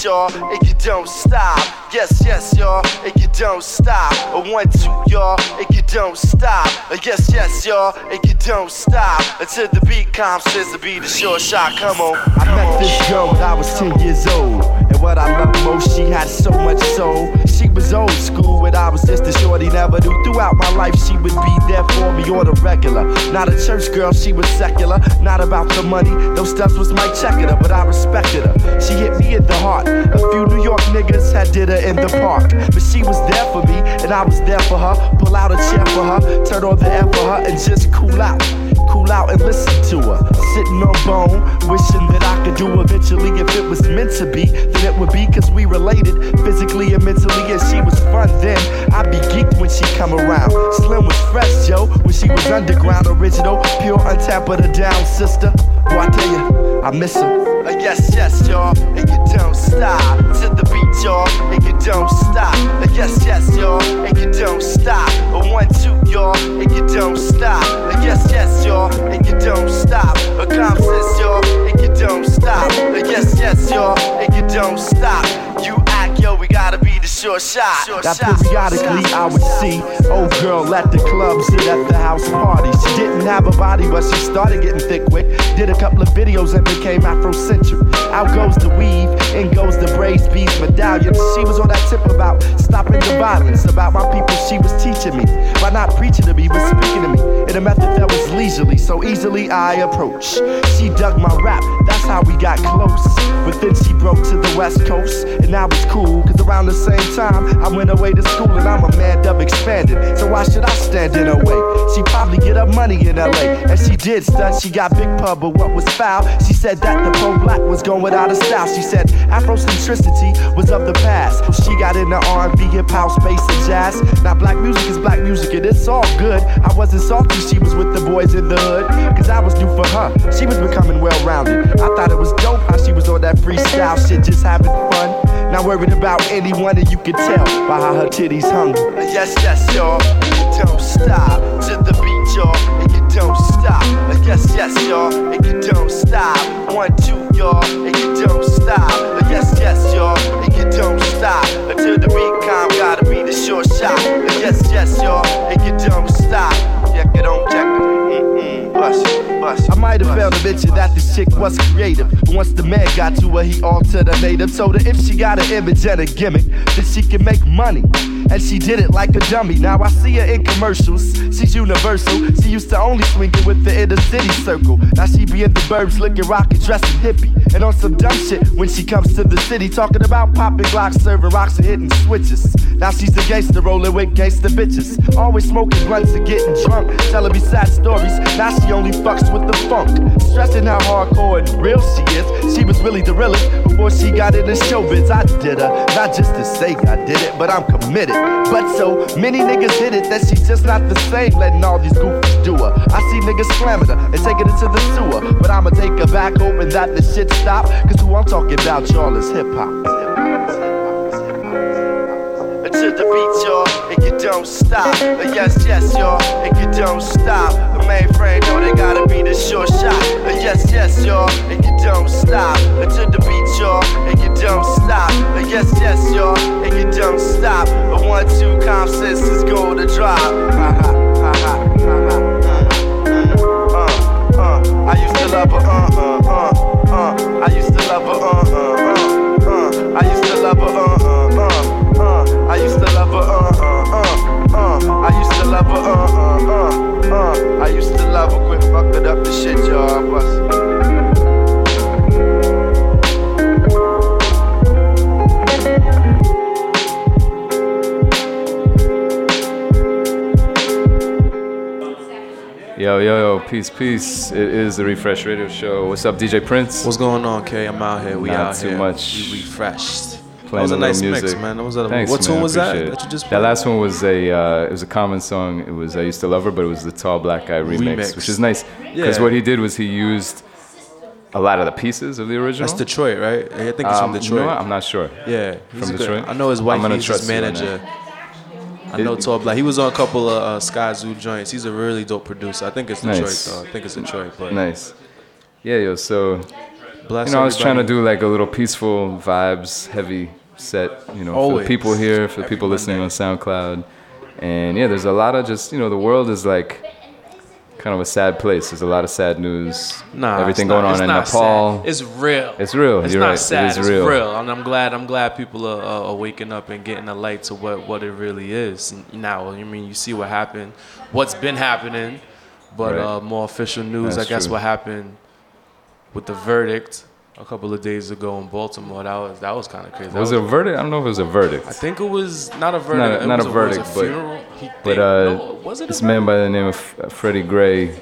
Y'all, and you don't stop. Yes, yes, y'all, and you don't stop. A one, two, y'all, and you don't stop. A yes, yes, y'all, and you don't stop. Until the beat comes, says to be the short shot. Come on. I met this girl when I was 10 years old. What I love most, she had so much soul. She was old school, and I was just a shorty, never knew. Throughout my life, she would be there for me on the regular. Not a church girl, she was secular. Not about the money, those stuff was my checking her, but I respected her. She hit me in the heart. A few New York niggas had did her in the park. But she was there for me, and I was there for her. Pull out a chair for her, turn on the air for her, and just cool out. Cool out and listen to her. Sitting on bone, wishing that I could do eventually. If it was meant to be, then it would be cause we related physically and mentally. And she was fun then. I'd be geeked when she come around. Slim was fresh, yo, when she was underground. Original, pure, untapped, but a down sister. Boy, I tell you, I miss her. Uh, yes, yes, y'all, stop. To the beat, y'all, and you don't stop. Uh, yes, yes, y'all, and you don't stop. A one, two, y'all, and you don't stop. Uh, yes, yes, y'all, and you don't stop. A confidence, y'all, and you don't stop. Uh, yes, yes, y'all, and you don't stop. You we gotta be the sure shot. Short That shot. periodically I would see old girl at the clubs and at the house party. She didn't have a body, but she started getting thick quick. Did a couple of videos and became Afrocentric. Out goes the weave, in goes the braids, beads, medallions. She was on that tip about stopping the violence, about my people. She was teaching me by not preaching to me, but speaking to me in a method that was leisurely, so easily I approach. She dug my rap, that's how we got close. But then she broke to the west coast, and I was cool, cause around the same time I went away to school and I'm a man dub expanded. So why should I stand in her way? She probably get her money in LA, and she did stunt. She got big pub, but what was foul? She said that the pro black was going out of style. She said Afrocentricity was of the past. She got into R&B, hip hop, space, and jazz. Now black music is black music, and it's all good. I wasn't salty, she was with the boys in the hood, cause I was new for her. She was becoming well rounded. I thought it was dope how she was on that freestyle shit, just having fun. Not worried about anyone, and you can tell by how her titties hung. Yes, yes, y'all, you don't stop. To the beat, y'all, and you don't stop. Yes, yes, y'all, and you don't stop. One, two, y'all, and you don't stop. Yes, yes, y'all, and you don't stop. Until the beat come, gotta be the short shot. Yes, yes, y'all, and you don't stop. Check it on, check. Mm-mm, I might have failed to mention that the chick was creative. But once the man got to her, he altered her native. Told her if she got an image and a gimmick, then she can make money. And she did it like a dummy. Now I see her in commercials. She's universal. She used to only swing it with the inner city circle. Now she be in the burbs looking rocky, dressing hippie. And on some dumb shit when she comes to the city, talking about popping glocks, serving rocks, and hitting switches. Now she's a gangster rolling with gangster bitches. Always smoking blunts and getting drunk. Telling me sad stories. Now she only fucks with the funk. Stressing how hardcore and real she is. She was really the realest before she got into showbiz. I did her, not just to say I did it, but I'm committed. But so many niggas did it that she's just not the same, letting all these goofies do her. I see niggas slamming her and taking her to the sewer. But I'ma take her back, hoping that the shit stop. Cause who I'm talking about, y'all, is hip hop. To the beat, y'all, and you don't stop. Uh, yes, yes, y'all, and you don't stop. The mainframe, know they gotta be the short shot. Uh, yes, yes, y'all, and you don't stop. Uh, to the beat, y'all, and you don't stop. Uh, yes, yes, y'all, and you don't stop. Uh, one, two, comp senses go to drop. Ha ha, ha ha, ha. Uh, uh, I used to love her, uh, uh, uh, uh. I used to love her, uh, uh, uh, uh. I used to love her, uh, uh, uh, uh. I used to love her, uh, uh, uh, uh. I used to love her, uh, uh, uh, uh. I used to love her, quit fucking up the shit, y'all. Bust. Yo, yo, yo, peace, peace. It is the Refresh Radio Show. What's up, DJ Prince? What's going on, K? I'm out here. We Not out too here. much. We refreshed. Playing that was a nice music. mix, man. That was a, Thanks, what man, was that? it. That you just That last one was a uh, it was a Common song. It was I used to love her, but it was the Tall Black Guy remix, Remix. which is nice because Yeah. what he did was he used a lot of the pieces of the original. That's Detroit, right? I think it's Um, from you Detroit. know what? I'm not sure. Yeah, from a good- Detroit. I know his I'm wife. gonna He's his manager. I know Tall Black. He was on a couple of uh, Skyzoo joints. He's a really dope producer. I think it's Detroit Nice. though. I think it's Detroit, but Nice. Yeah, yo. So Bless you know, I was trying to do like a little peaceful vibes, heavy set, you know, for the people here, for the people listening on SoundCloud. And yeah, there's a lot of just, you know, the world is like kind of a sad place. There's a lot of sad news. Nah, everything not- going on in Nepal. sad. It's real. It's real. It's You're not right. sad. It is it's real. real. And I'm glad. I'm glad people are, are, are waking up and getting a light to what, what it really is. And now, I mean, you see what happened, what's been happening, but Right. uh, more official news. That's I guess true. what happened with the verdict a couple of days ago in Baltimore. That was that was kind of crazy. That Was it a verdict? I don't know if it was a verdict. I think it was not a verdict. Not, not was a was verdict, funeral. but He but uh, no, was it this man by the name of F- Freddie Gray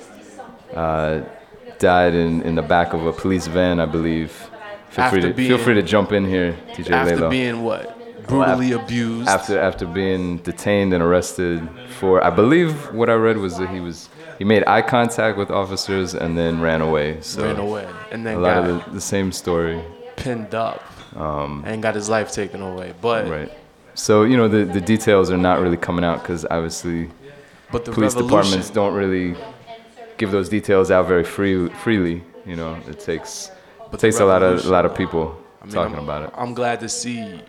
uh, died in, in the back of a police van, I believe. Feel After free to feel free to jump in here, DJ after Laylo. being what brutally abused. After after being detained and arrested for, I believe what I read was that he was he made eye contact with officers and then ran away. So Ran away, and then a lot got- of the, the same story. pinned up Um, and got his life taken away. But right. So you know the the details are not really coming out because obviously, But the police departments don't really give those details out very free freely. You know, it takes But the takes a lot of a lot of people I mean, talking I'm, about it. I'm glad to see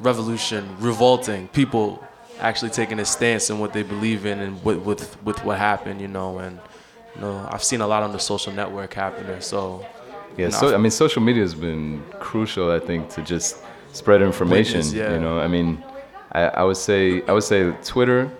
revolution, revolting people actually taking a stance in what they believe in and with with, with what happened. You know, and you know I've seen a lot on the social network happening. So Yeah, you know, so I mean, social media has been crucial, I think, to just spread information. Witness, yeah. You know, I mean, I, I would say I would say Twitter,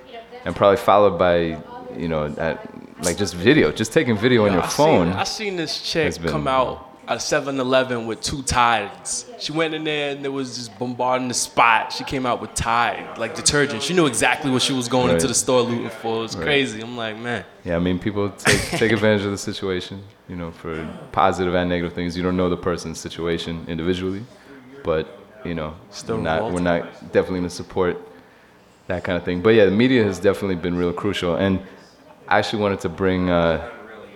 and probably followed by, you know, at, like just video, just taking video on your iPhone. Seen, I seen this chick come out at 7-Eleven with two tides. She went in there and there was just bombarding the spot. She came out with Tide, like detergent. She knew exactly what she was going into the store looting for. It was Right. crazy. I'm like, man. Yeah, I mean, people take take advantage of the situation, you know, for positive and negative things. You don't know the person's situation individually, but you know, Still we're not we're not definitely going to support that kind of thing. But yeah, the media has definitely been real crucial, and I actually wanted to bring uh,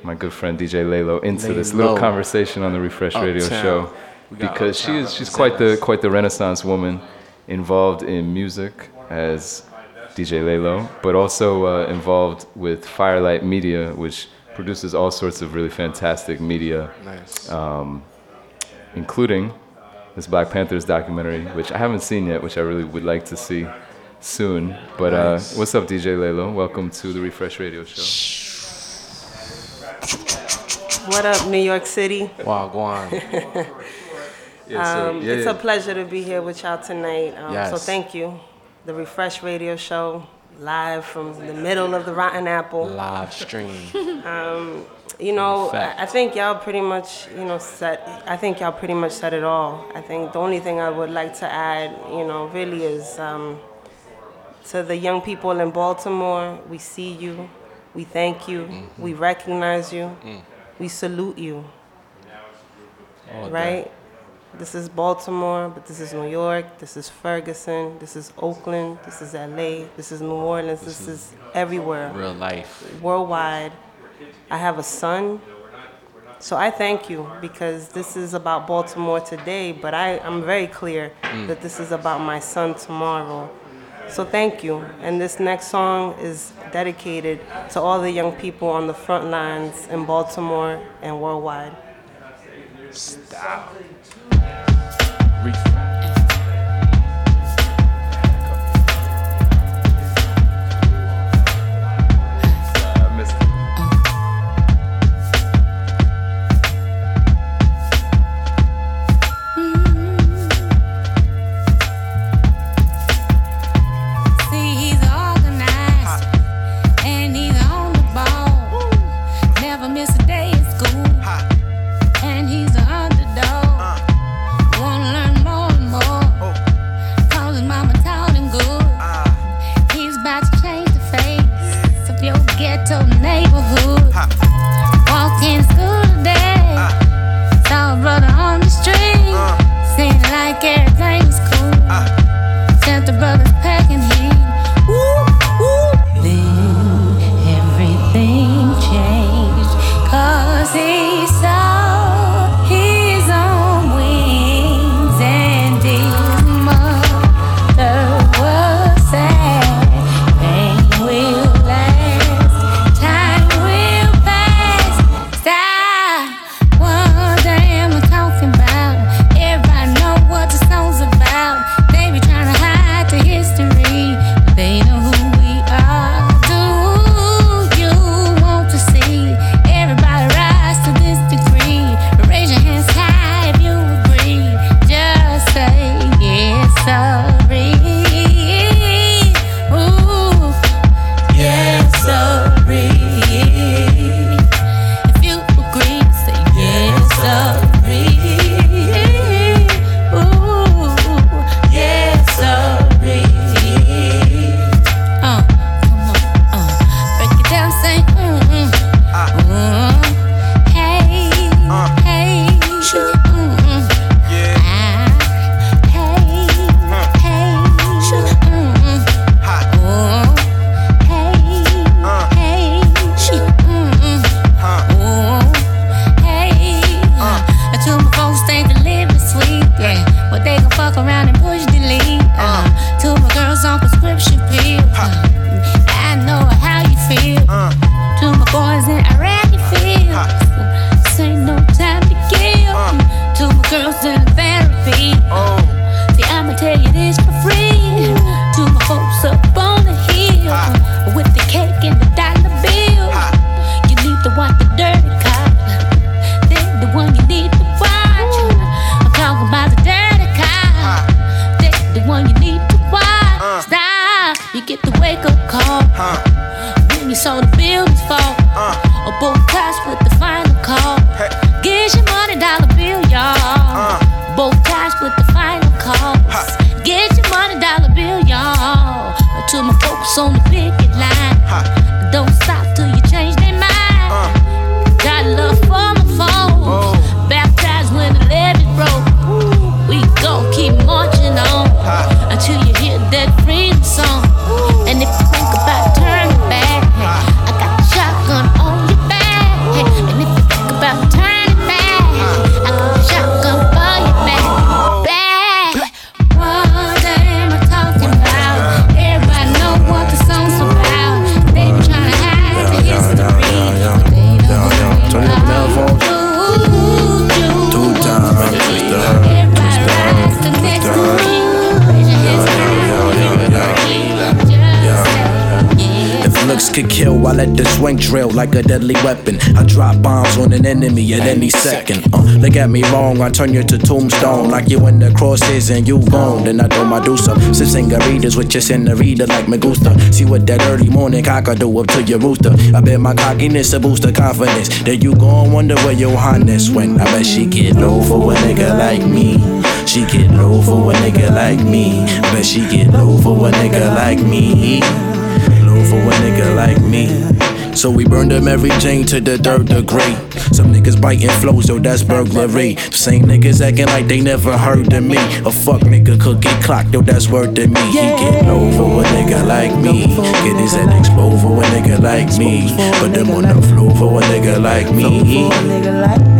my good friend DJ Laylo into this little conversation on the Refresh Radio Show because she is she's quite the quite the Renaissance woman, involved in music as DJ Laylo, but also uh, involved with Firelight Media, which produces all sorts of really fantastic media, Nice. um, including this Black Panthers documentary, which I haven't seen yet, which I really would like to see soon. But uh, Nice. what's up, DJ Laylo? Welcome to the Refresh Radio Show. What up, New York City? Wow, go on. Um, yeah, it's a pleasure to be here with y'all tonight. Um, So thank you. The Refresh Radio Show, live from the middle of the Rotten Apple. Live stream. Um, you know, I I think y'all pretty much, you know, said. I think y'all pretty much said it all. I think the only thing I would like to add, you know, really is um, to the young people in Baltimore. We see you. We thank you. Mm-hmm. We recognize you. Mm. We salute you. All right? This is Baltimore, but this is New York. This is Ferguson. This is Oakland. This is LA. This is New Orleans. This, This is everywhere. Real life. Worldwide. I have a son. So I thank you because this is about Baltimore today, but I, I'm very clear Mm. that this is about my son tomorrow. So thank you. And this next song is dedicated to all the young people on the front lines in Baltimore and worldwide. Stop. I again. Like a deadly weapon. I drop bombs on an enemy at any second. Uh, look at me wrong, I turn you to tombstone. Like you in the crosshairs and you gone. Then I do my do some. Some singaritas with your senorita like me gusta. See what that early morning cock I do up to your rooster. I bet my cockiness a boost of confidence. Then you gon' wonder where your highness went. I bet she get low for a nigga like me. She get low for a nigga like me. Bet she get low for a nigga like me. Low for a nigga like me. So we burned them every chain to the third degree. Some niggas biting flows, yo, that's burglary. Same niggas acting like they never heard of me. A fuck nigga could get clocked, yo, that's word to me. He get low for a nigga like me. Get his head exposed for a nigga like me. Put them on the floor for a nigga like me.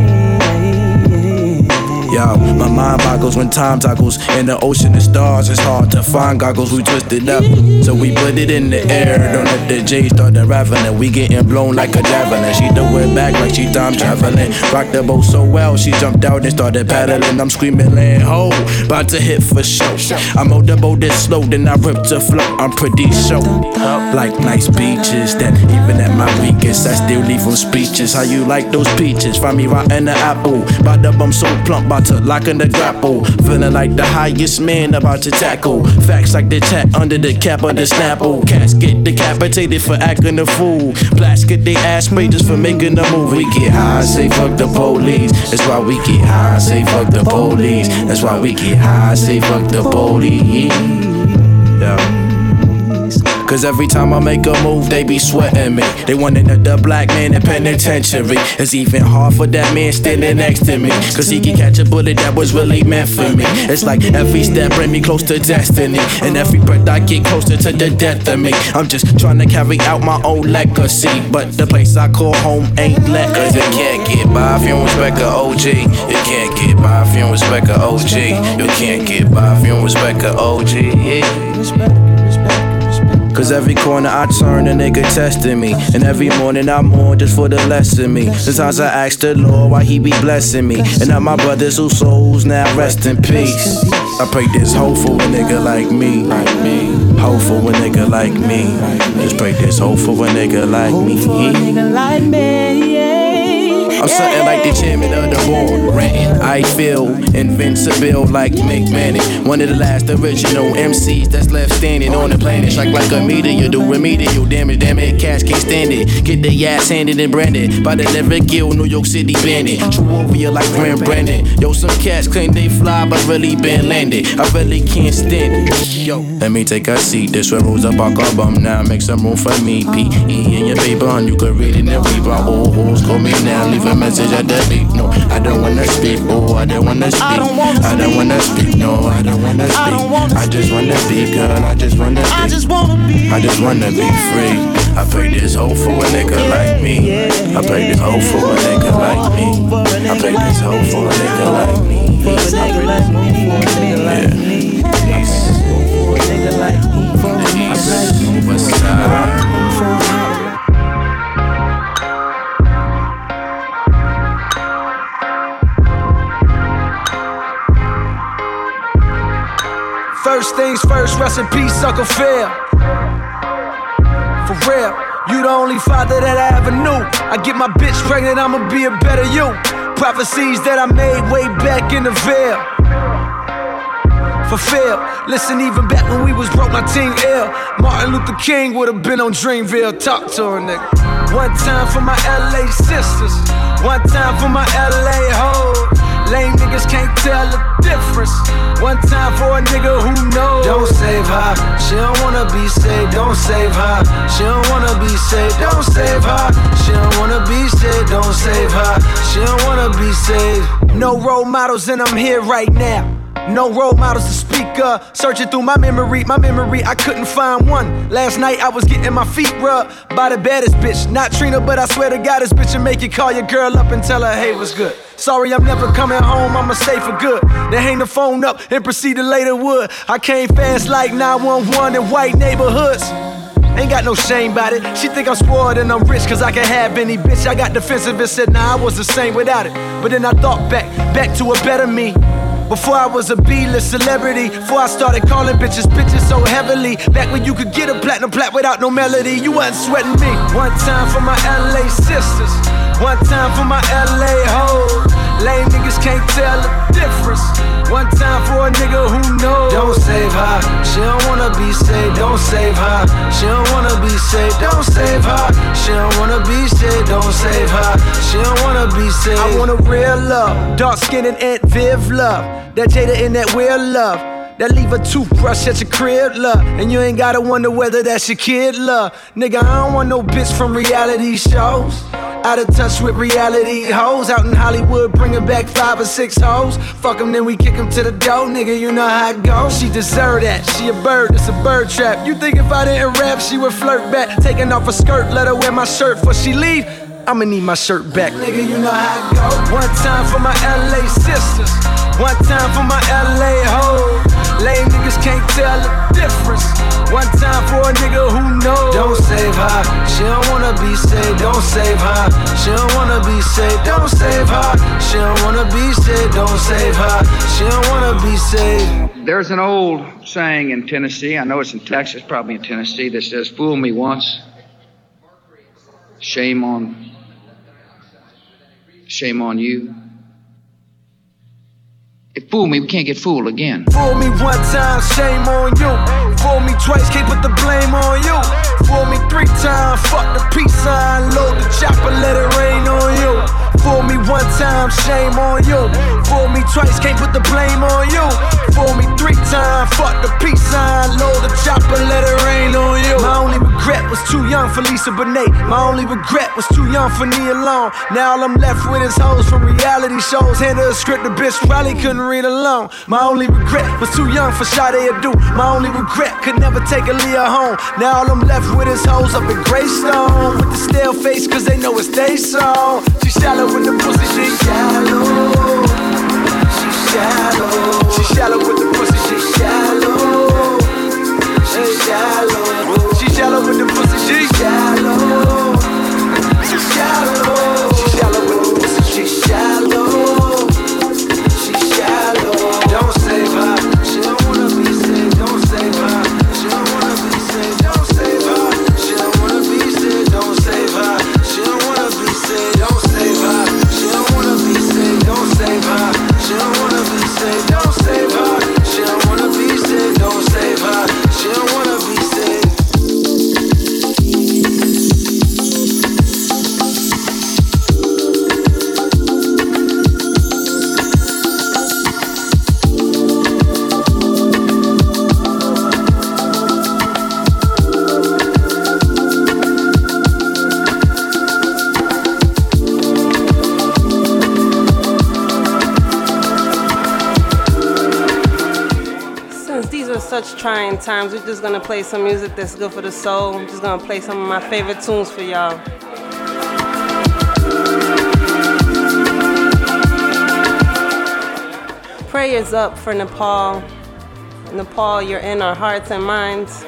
Yo, my mind boggles when time toggles. In the ocean of stars, it's hard to find goggles. We twisted up, so we put it in the air. Don't let the J start unraveling. We getting blown like a javelin. She threw it back like she time traveling. Rocked the boat so well, she jumped out and started paddling. I'm screaming, land ho, about to hit for show. I mowed the boat this slow, then I ripped the float. I'm pretty sure. Up like nice beaches that even at my weakest, I still leave them speeches. How you like those peaches? Find me rotting the apple. By the bum so plump, to lock in the grapple. Feeling like the highest man about to tackle. Facts like the chat under the cap of the snapple. Cats get decapitated for acting a fool. Get their ass just for making a move. We get high, say fuck the police. That's why we get high, say fuck the police. That's why we get high, say fuck the police. Cause every time I make a move, they be sweating me. They want another black man in penitentiary. It's even hard for that man standing next to me. Cause he can catch a bullet that was really meant for me. It's like every step bring me close to destiny. And every breath I get closer to the death of me. I'm just trying to carry out my own legacy. But the place I call home ain't let Cause you can't get by if you don't respect a OG. You can't get by if you don't respect a OG. You can't get by if you don't respect a OG. Yeah. Cause every corner I turn, a nigga testing me. And every morning I'm on just for the lesson me. Sometimes I ask the Lord why he be blessing me. And now my brothers whose souls now rest in peace. I pray this hope for a nigga like me. Like me. Hope for a nigga like me. Just pray this hope for a nigga like me. I'm something like the chairman of the board. Ranting, I feel invincible like Mick Manning. One of the last original MCs that's left standing on the planet. Strike like a meteor, do remedial damage. Damn it, cats can't stand it. Get the ass handed and branded by the never kill New York City bandit. True warrior like Graham Brandon. Yo, some cats claim they fly, but really been landed. I really can't stand it. Yo, let me take a seat. This one Rosa Parks album now. Make some room for me. P.E. in your paper, and you can read it and read my old hoes. Call me now, leave a message at the beat. No, I don't wanna speak. Oh, I don't wanna speak. I don't wanna speak. No, I don't wanna speak. I just wanna be girl. I just wanna be. I just wanna be. I just wanna be free. I pray this hope for a nigga like me. I pray this hope for a nigga like me. I pray this hope for a nigga like me. I pray this hope for a nigga like me. Peace. Peace. What's up? First things first, rest in peace. For real, you the only father that I ever knew. I get my bitch pregnant, I'ma be a better you. Prophecies that I made way back in the veil. Fulfill. Listen, even back when we was broke, my team ill. Martin Luther King would have been on Dreamville. Talk to her, nigga. One time for my LA sisters, one time for my LA hoes. Lame niggas can't tell the difference. One time for a nigga who knows. Don't save her, She don't wanna be saved, don't save her. She don't wanna be saved, don't save her. She don't wanna be saved, don't save her. She don't wanna be saved. No role models, and I'm here right now. No role models to speak of. Searching through my memory, my memory, I couldn't find one. Last night I was getting my feet rubbed by the baddest bitch. Not Trina, but I swear to God, this bitch will make you call your girl up and tell her, hey, what's good. Sorry, I'm never coming home, I'ma stay for good. Then hang the phone up and proceed to later wood. I came fast like 911 in white neighborhoods. Ain't got no shame about it. She think I'm spoiled and I'm rich cause I can have any bitch. I got defensive and said, nah, I was the same without it. But then I thought back, back to a better me. Before I was a B-list celebrity, before I started calling bitches bitches so heavily. Back when you could get a platinum plat without no melody, you wasn't sweating me. One time for my LA sisters, one time for my LA hoes. Lame niggas can't tell the difference. One time for a nigga who knows. Don't save her. She don't wanna be saved. Don't save her. She don't wanna be saved. Don't save her. She don't wanna be saved. Don't save her. She don't wanna be saved. I want a real love. Dark skin and Aunt Viv love. That Jada in that weird love. That leave a toothbrush at your crib, love. And you ain't gotta wonder whether that's your kid, love. Nigga, I don't want no bitch from reality shows. Out of touch with reality hoes. Out in Hollywood, bringing back five or six hoes. Fuck them, then we kick them to the door, nigga. You know how it goes. She deserve that. She a bird, it's a bird trap. You think if I didn't rap, she would flirt back. Taking off her skirt, let her wear my shirt before she leave. I'ma need my shirt back. Nigga, you know how it go. One time for my LA sisters. One time for my LA hoes. Lame niggas can't tell the difference. One time for a nigga who knows. Don't save her. She don't wanna be saved. Don't save her. She don't wanna be saved. Don't save her. She don't wanna be saved. Don't save her. She don't wanna be saved. There's an old saying in Tennessee, I know it's in Texas, probably in Tennessee, that says, Fool me once, shame on shame on you. If fool me, we can't get fooled again. Fool me one time, shame on you. Fool me twice, can't put the blame on you. Fool me three times, fuck the peace sign, load the chopper, let it rain on you. Fool me one time, shame on you. Fool me twice, can't put the blame on you. Fool me three times, fuck the peace sign, load the chopper, let it rain on you. My only regret was too young for Lisa Bonet. My only regret was too young for Nia Long. Now all I'm left with is hoes from reality shows. Hand her a script, the bitch probably couldn't read alone. My only regret was too young for Sade Adu. My only regret could never take a Leah home. Now all I'm left with is hoes up in Greystone. With the stale face, cause they know it's they song. She shallow with the pussy, she shallow. Shallow. Shallow with the pussy, she shallow. She shallow. Shallow with the pussy, she shallow. She shallow. She shallow. Save her. Such trying times, we're just gonna play some music that's good for the soul. I'm just gonna play some of my favorite tunes for y'all. Prayers up for Nepal. Nepal, you're in our hearts and minds.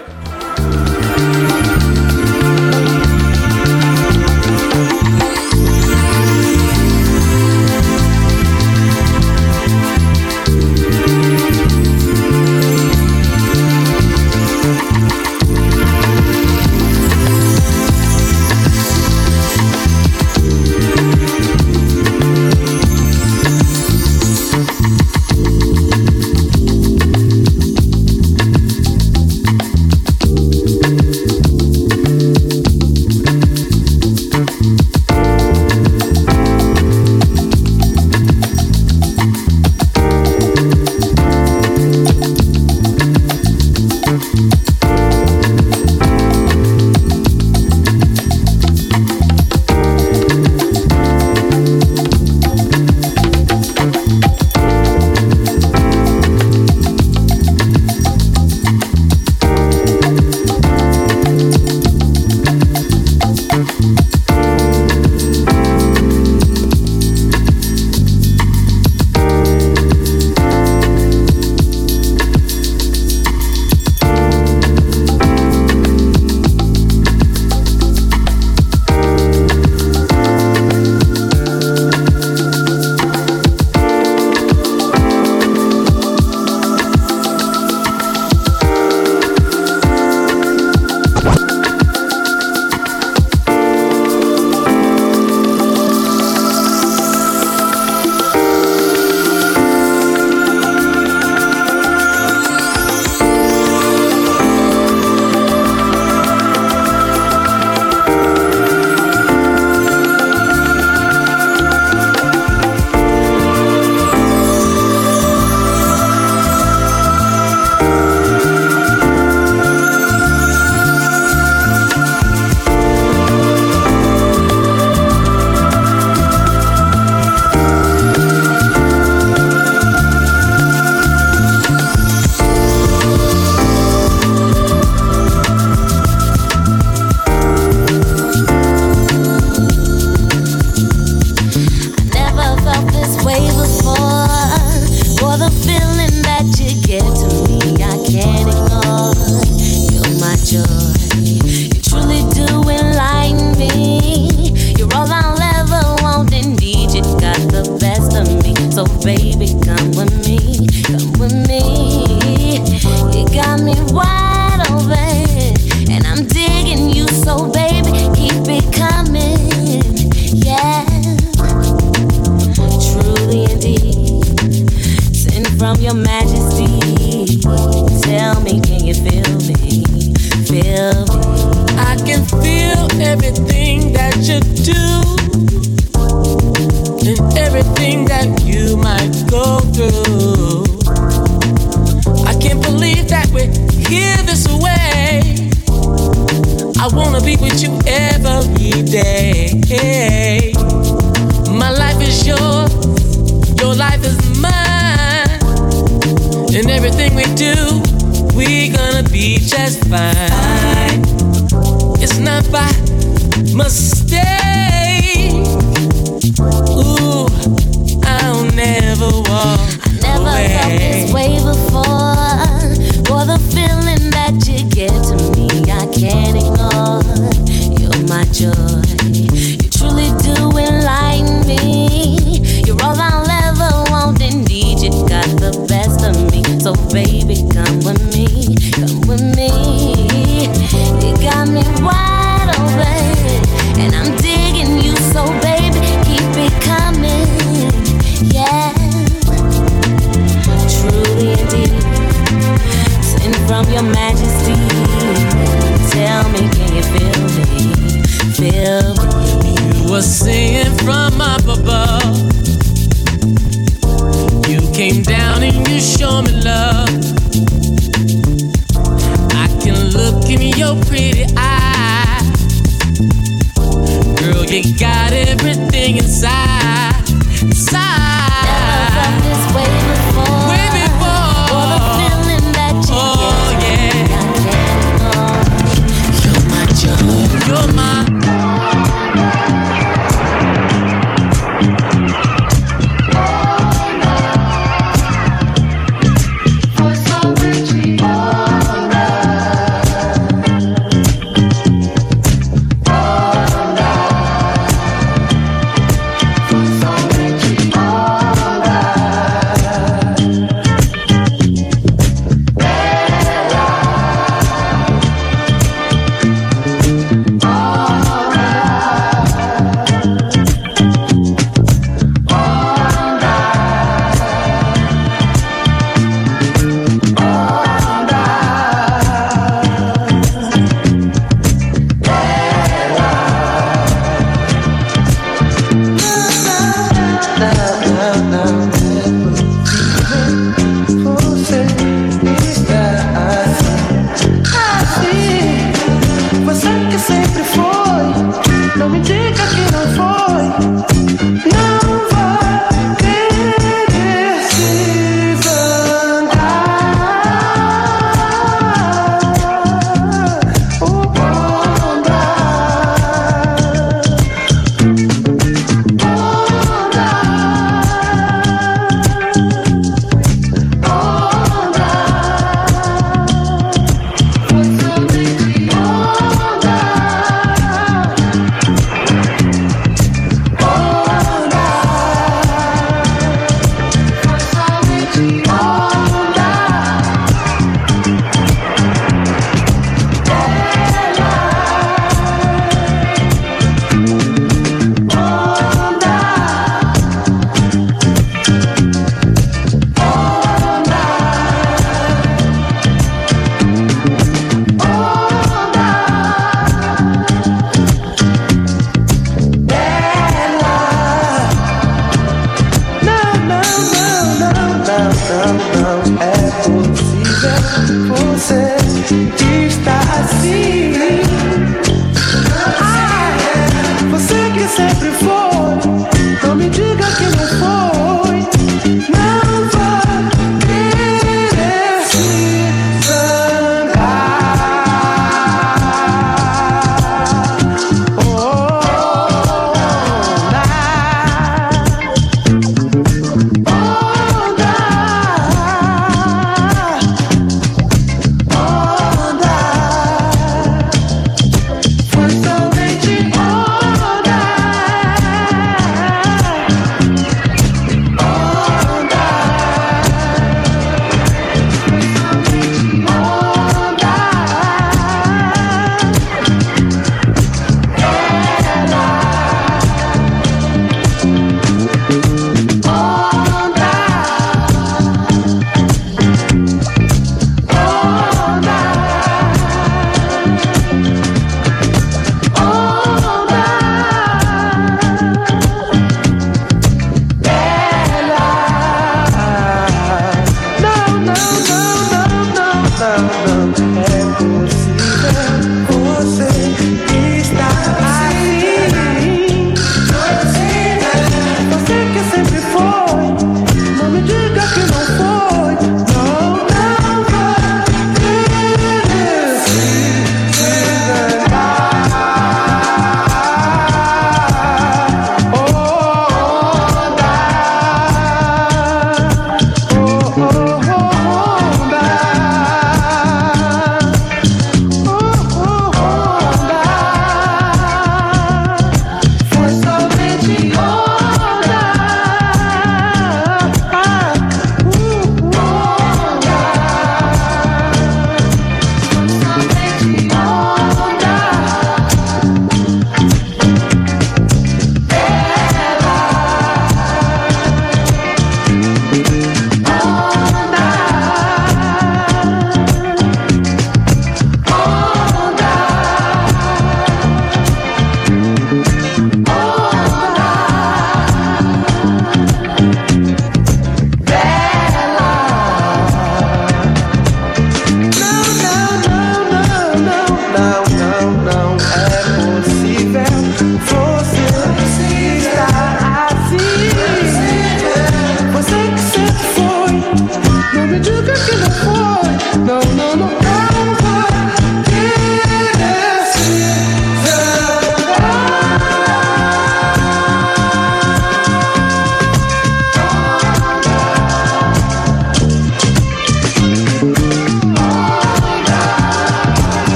baby, come with me.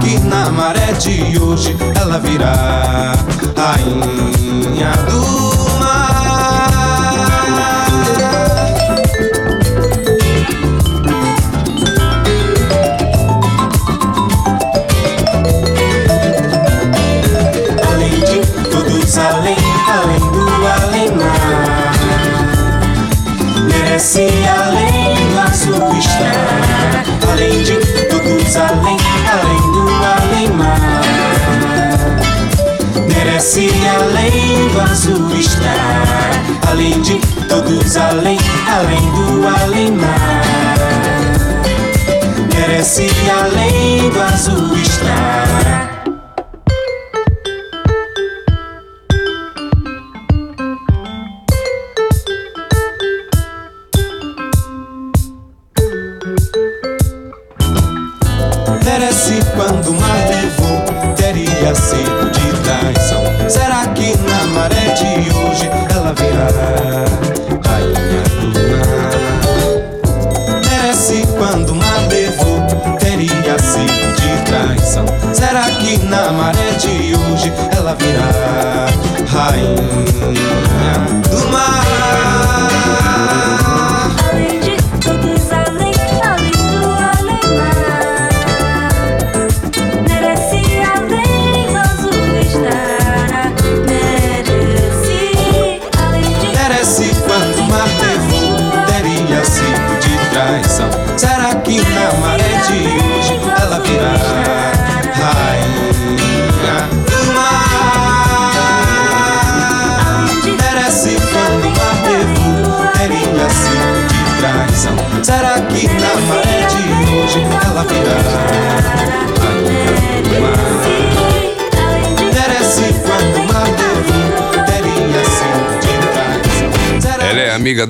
Que na maré de hoje ela virá rainha do mar? Além de todos, além, além do além-mar. Merece Merece além do azul estar Além de todos, além, além do além-mar Merece além do azul estar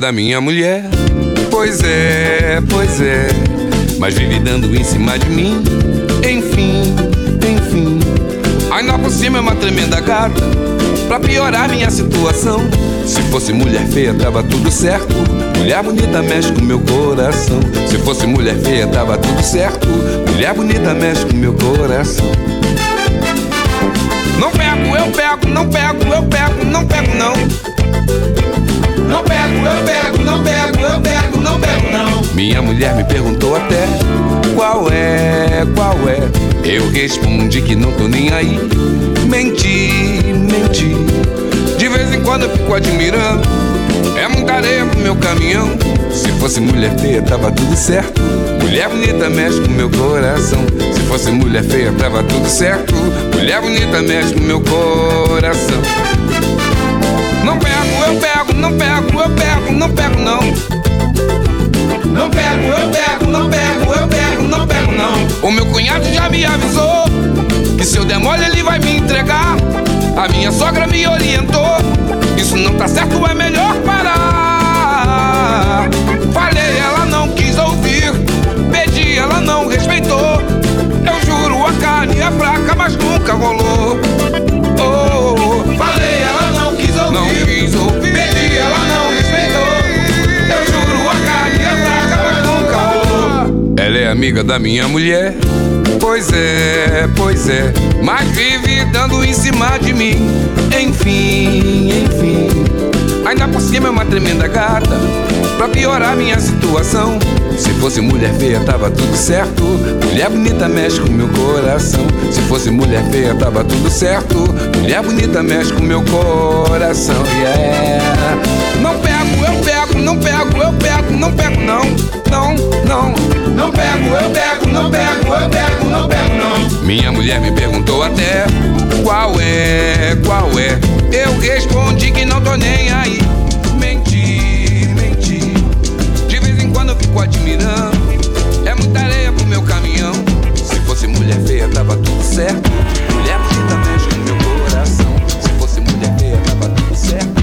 da minha mulher. Pois é, pois é. Mas vive dando em cima de mim. Enfim, enfim. Ainda por cima é uma tremenda gata. Pra piorar minha situação. Se fosse mulher feia, tava tudo certo. Mulher bonita mexe com meu coração. Se fosse mulher feia, tava tudo certo. Mulher bonita mexe com meu coração. Não pego, eu pego, não pego, eu pego, não pego, não. Não pego, eu pego, não pego, eu pego, não pego, não. Minha mulher me perguntou até qual é, qual é. Eu respondi que não tô nem aí. Menti, menti. De vez em quando eu fico admirando. É muita areia pro meu caminhão. Se fosse mulher feia, tava tudo certo. Mulher bonita mexe com meu coração. Se fosse mulher feia, tava tudo certo. Mulher bonita mexe com meu coração. Não pego, eu pego, não pego, eu pego, não pego, não. Não pego, eu pego, não pego, eu pego, não pego, não. O meu cunhado já me avisou que se eu der mole ele vai me entregar. A minha sogra me orientou. Isso não tá certo, é melhor parar. Falei, ela não quis ouvir. Pedi, ela não respeitou. Eu juro, a carne é fraca, mas nunca rolou. Oh, falei, ela não quis ouvir. Pedi, ela não respeitou. Eu juro, a carne é fraca, mas nunca rolou. Ela é amiga da minha mulher. Pois é, pois é. Mas vive dando em cima de mim. Enfim, enfim. Ainda por cima é uma tremenda gata. Pra piorar minha situação. Se fosse mulher feia, tava tudo certo. Mulher bonita mexe com meu coração. Se fosse mulher feia, tava tudo certo. Mulher bonita mexe com meu coração. Yeah. Não pego, eu pego, não pego, eu pego, não pego, não. Não, não, não pego, eu pego, não pego, eu pego, não pego, não. Minha mulher me perguntou até qual é, qual é. Eu respondi que não tô nem aí. Menti, menti. De vez em quando eu fico admirando. É muita areia pro meu caminhão. Se fosse mulher feia, tava tudo certo. Mulher bonita mexe com meu coração. Se fosse mulher feia, tava tudo certo.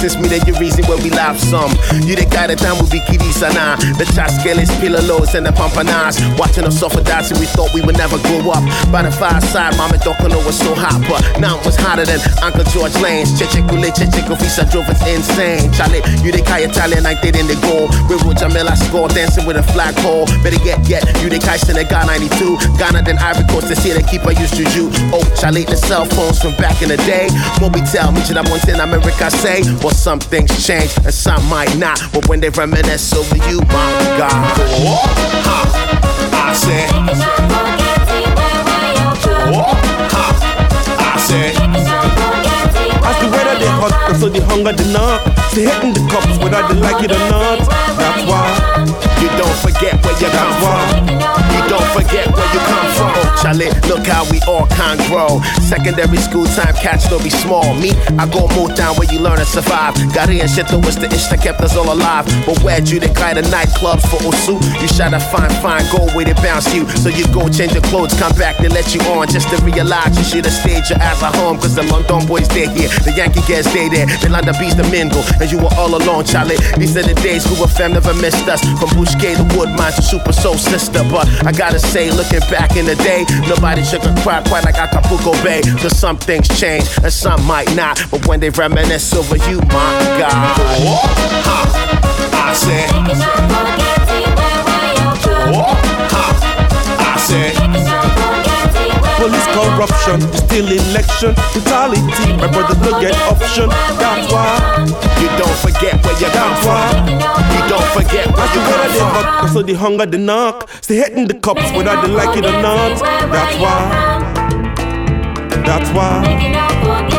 Since me and your reason where we laugh some. You the guy that time will be kiddy sana. The chaskeles, pillows, and the pampanas. Watching us suffer dancing, we grow up. By the fireside, mama don't know was so hot, but now it was hotter than Uncle George Lane's. Cheche kule, cheche kofisa drove us insane. Charlie, you the guy Italian like they didn't go. With Jamila score, dancing with a flagpole. Better get, get, you the guy Senegal 92. Ghana then Ivory Coast, to see the keeper use juju. Oh, Charlie, the cell phones from back in the day. We tell me, that I once in America say, well, some things change and some might not. But when they reminisce over you, my God. Oh, ha, I said. Said. As the weather they hot, and so the hunger they knock. They hitting the cups whether they like it or not. That's why you don't forget where you come from. Don't forget where you come from. Charlie, look how we all can grow. Secondary school time, catch no be small. Me, I go move down where you learn to survive. Here and shit was the ish that kept us all alive. But where'd you decline the nightclubs for Osu? You shot a fine, fine gold way to bounce you. So you go change your clothes, come back, they let you on just to realize you should have stayed your ass at home. Cause the London boys, they here. The Yankee guys, they there. The London bees, the mingle. And you were all alone, Charlie. These are the days who were fam never missed us. From Boucher to Woodmine to Super Soul Sister. But I gotta say, looking back in the day, nobody shook a cry quite like Acapulco Bay. Cause some things change and some might not. But when they reminisce over you, my God. Ha, I said. I said. Police corruption, still election, brutality. My brother look at option. That's why you don't forget where you come from. Forget where you come from. Cause so the hunger they knock, stay hitting the cops whether they like it or not. That's why. That's why.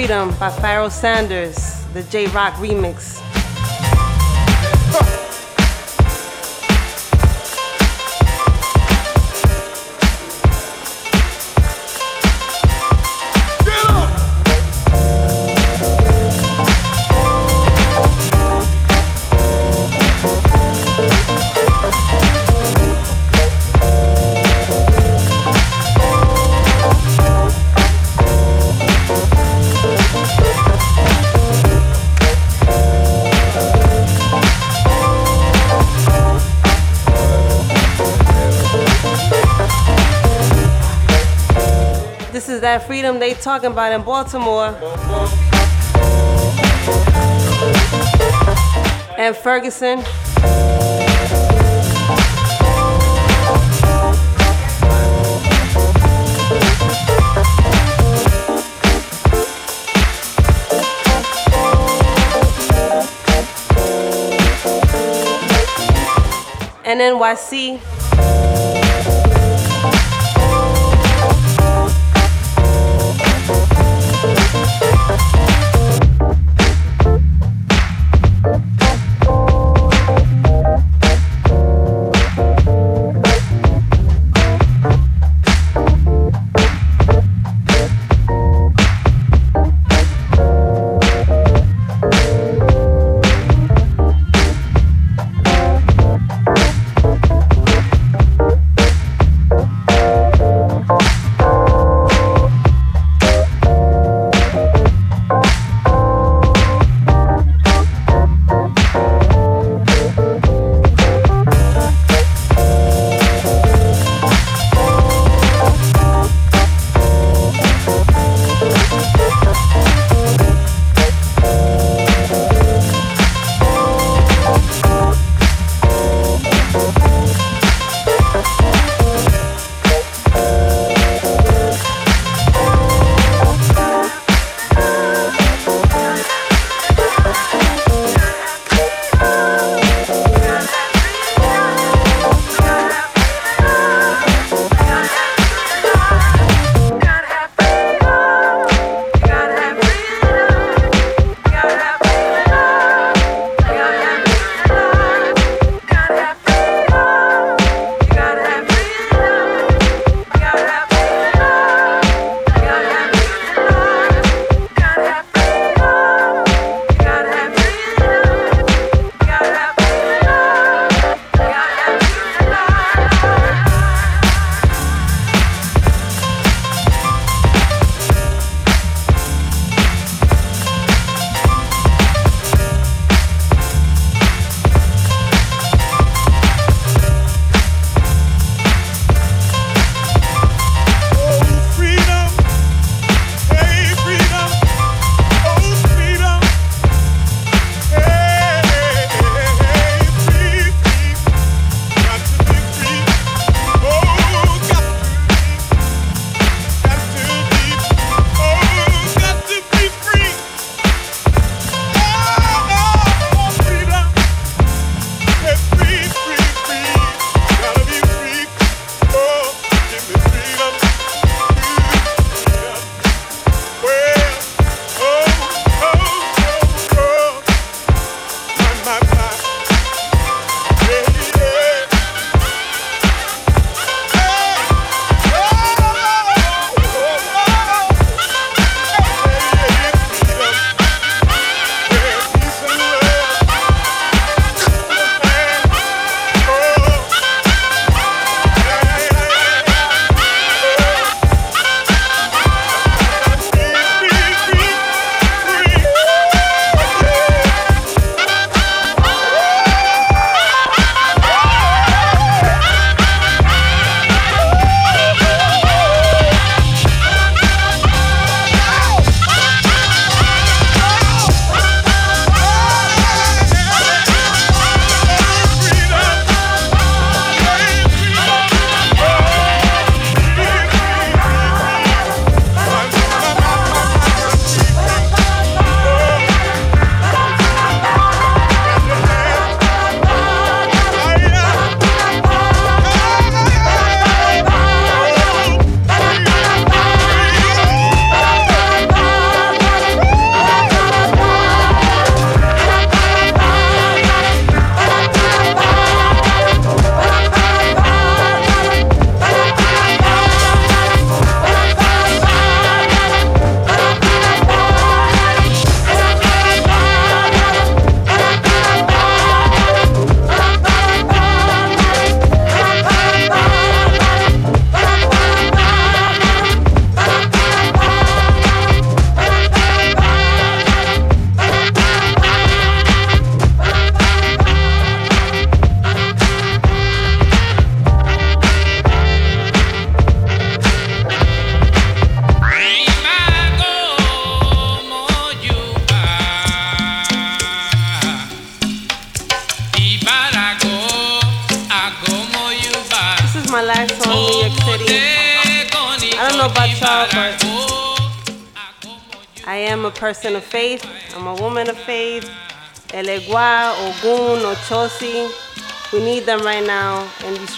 Freedom by Pharoah Sanders, the J Rock remix. That freedom they talking about in Baltimore. And Ferguson. And NYC.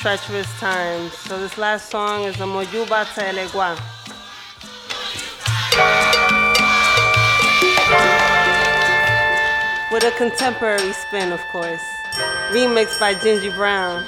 treacherous times. So this last song is the Moyuba Telegua. With a contemporary spin, of course. Remixed by Gingy Brown.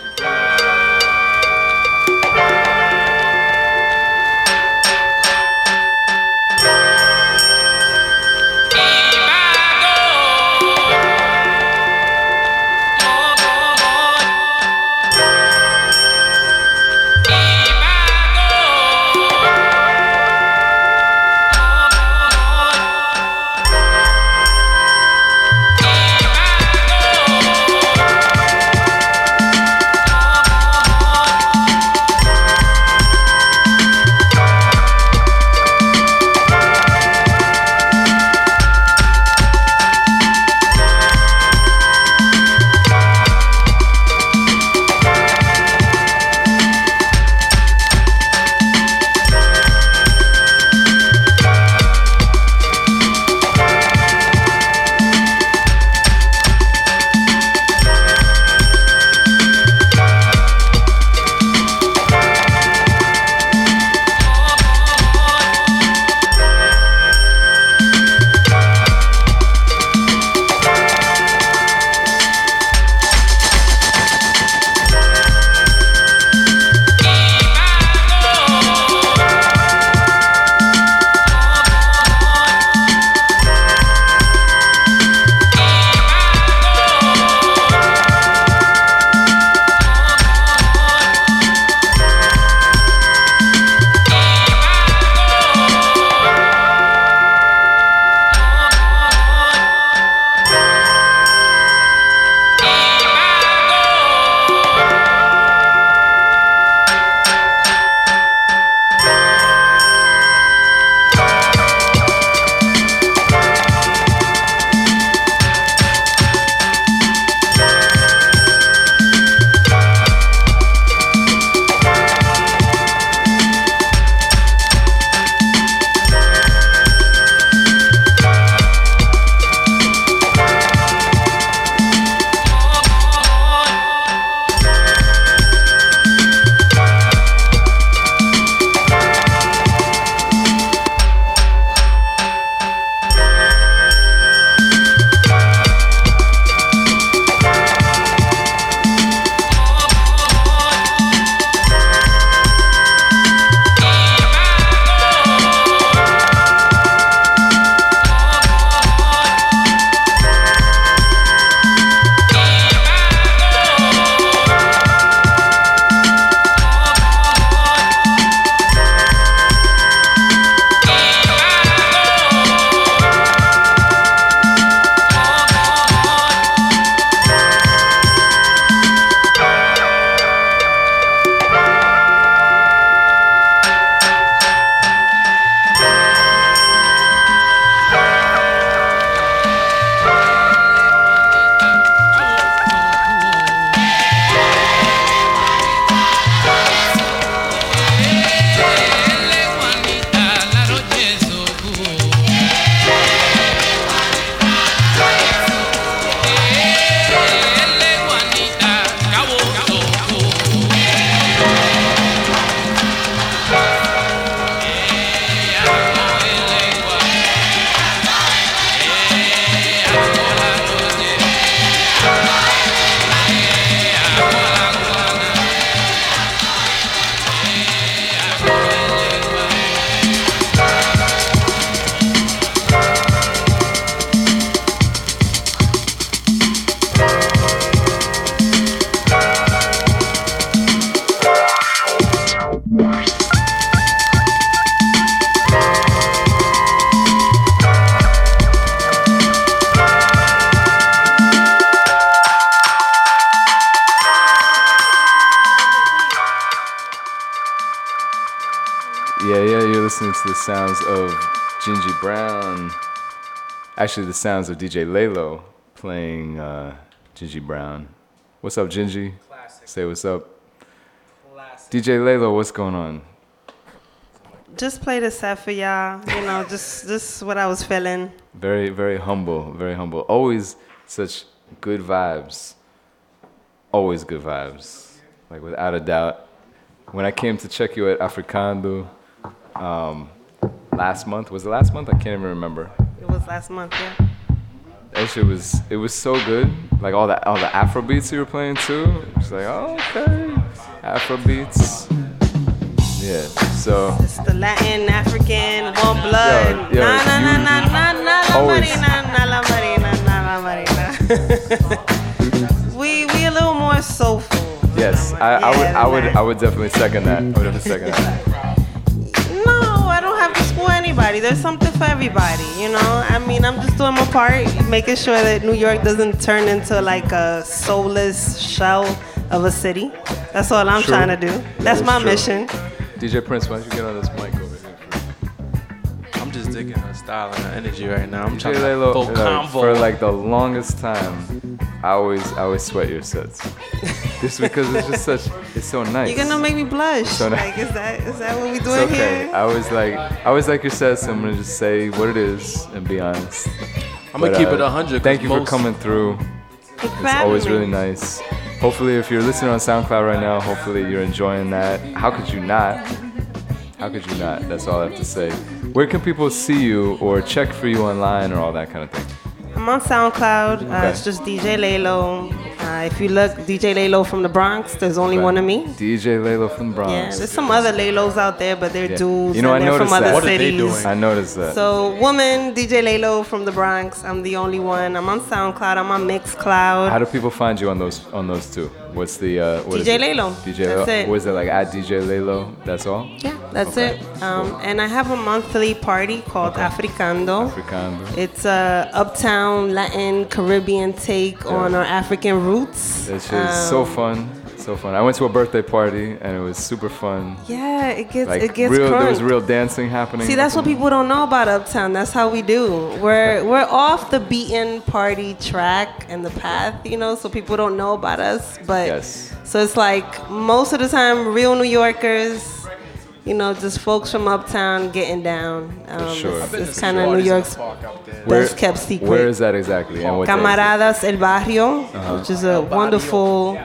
actually the sounds of DJ Laylo playing uh, Gingy Brown. What's up, Gingy? Classic. Say what's up. Classic. DJ Laylo, what's going on? Just played a set for y'all. You know, just just what I was feeling. Very, very humble. Very humble. Always such good vibes. Always good vibes. Like without a doubt. When I came to check you at Africando um, last month, was it last month? I can't even remember. Was last month, yeah. That shit was it was so good. Like all the all the Afro beats you were playing too. It's like, oh, okay. Afro beats. Yeah. So It's the Latin, African, one blood. Yo, yo, na na na na na na la marina, na la marina, na la marina. we we a little more soulful. yes, I, I would I would I would definitely second that. I would definitely second that. School anybody. There's something for everybody, you know? I mean, I'm just doing my part, making sure that New York doesn't turn into like a soulless shell of a city. That's all I'm True. trying to do. That That's is my true. mission. DJ Prince, why don't you get on this mic over here? I'm just mm-hmm. digging her style and her energy right now. I'm trying DJ to Laylo, go like, convo. for like the longest time, I always I always sweat your sets. Just because it's just such it's so nice. You're gonna make me blush. So nice. like, is that is that what we It's doing okay. here? I was like, I always like your so I'm gonna just say what it is and be honest. I'ma But, keep uh, it hundred. Thank you for coming through. for It's always really nice. Hopefully, if you're listening on SoundCloud right now, hopefully you're enjoying that. How could you not? How could you not? That's all I have to say. Where can people see you or check for you online or all that kind of thing? I'm on SoundCloud. Uh, it's just DJ Laylo. Uh, if you look, DJ Laylo from the Bronx, there's only one of me. DJ Laylo from the Bronx. Yeah, there's some other Laylos out there, but they're Yeah. dudes You know, I they're noticed from other that. What are cities. they doing? I noticed that. So, woman, DJ Laylo from the Bronx. I'm the only one. I'm on SoundCloud. I'm on Mixcloud. How do people find you on those on those two? What's the uh, what DJ? Laylo. DJ That's Laylo. it. Was it like at DJ Laylo? That's all. Yeah, that's Okay. it. Um, and I have a monthly party called Africando. Africando. It's a uptown Latin Caribbean take Yeah. on our African roots. That shit is so Um, fun, so fun. I went to a birthday party and it was super fun. Yeah, it gets Like it gets real, there was real dancing happening. See, that's what people don't know about Uptown. That's how we do. We're we're off the beaten party track and the path, you know, so people don't know about us. But Yes. so it's like most of the time, real New Yorkers, you know, just folks from Uptown getting down. Um, sure. It's, it's kind of New York's Where- best kept secret. Where is that exactly? And what day is it? Camaradas El Barrio, Uh-huh. which is a wonderful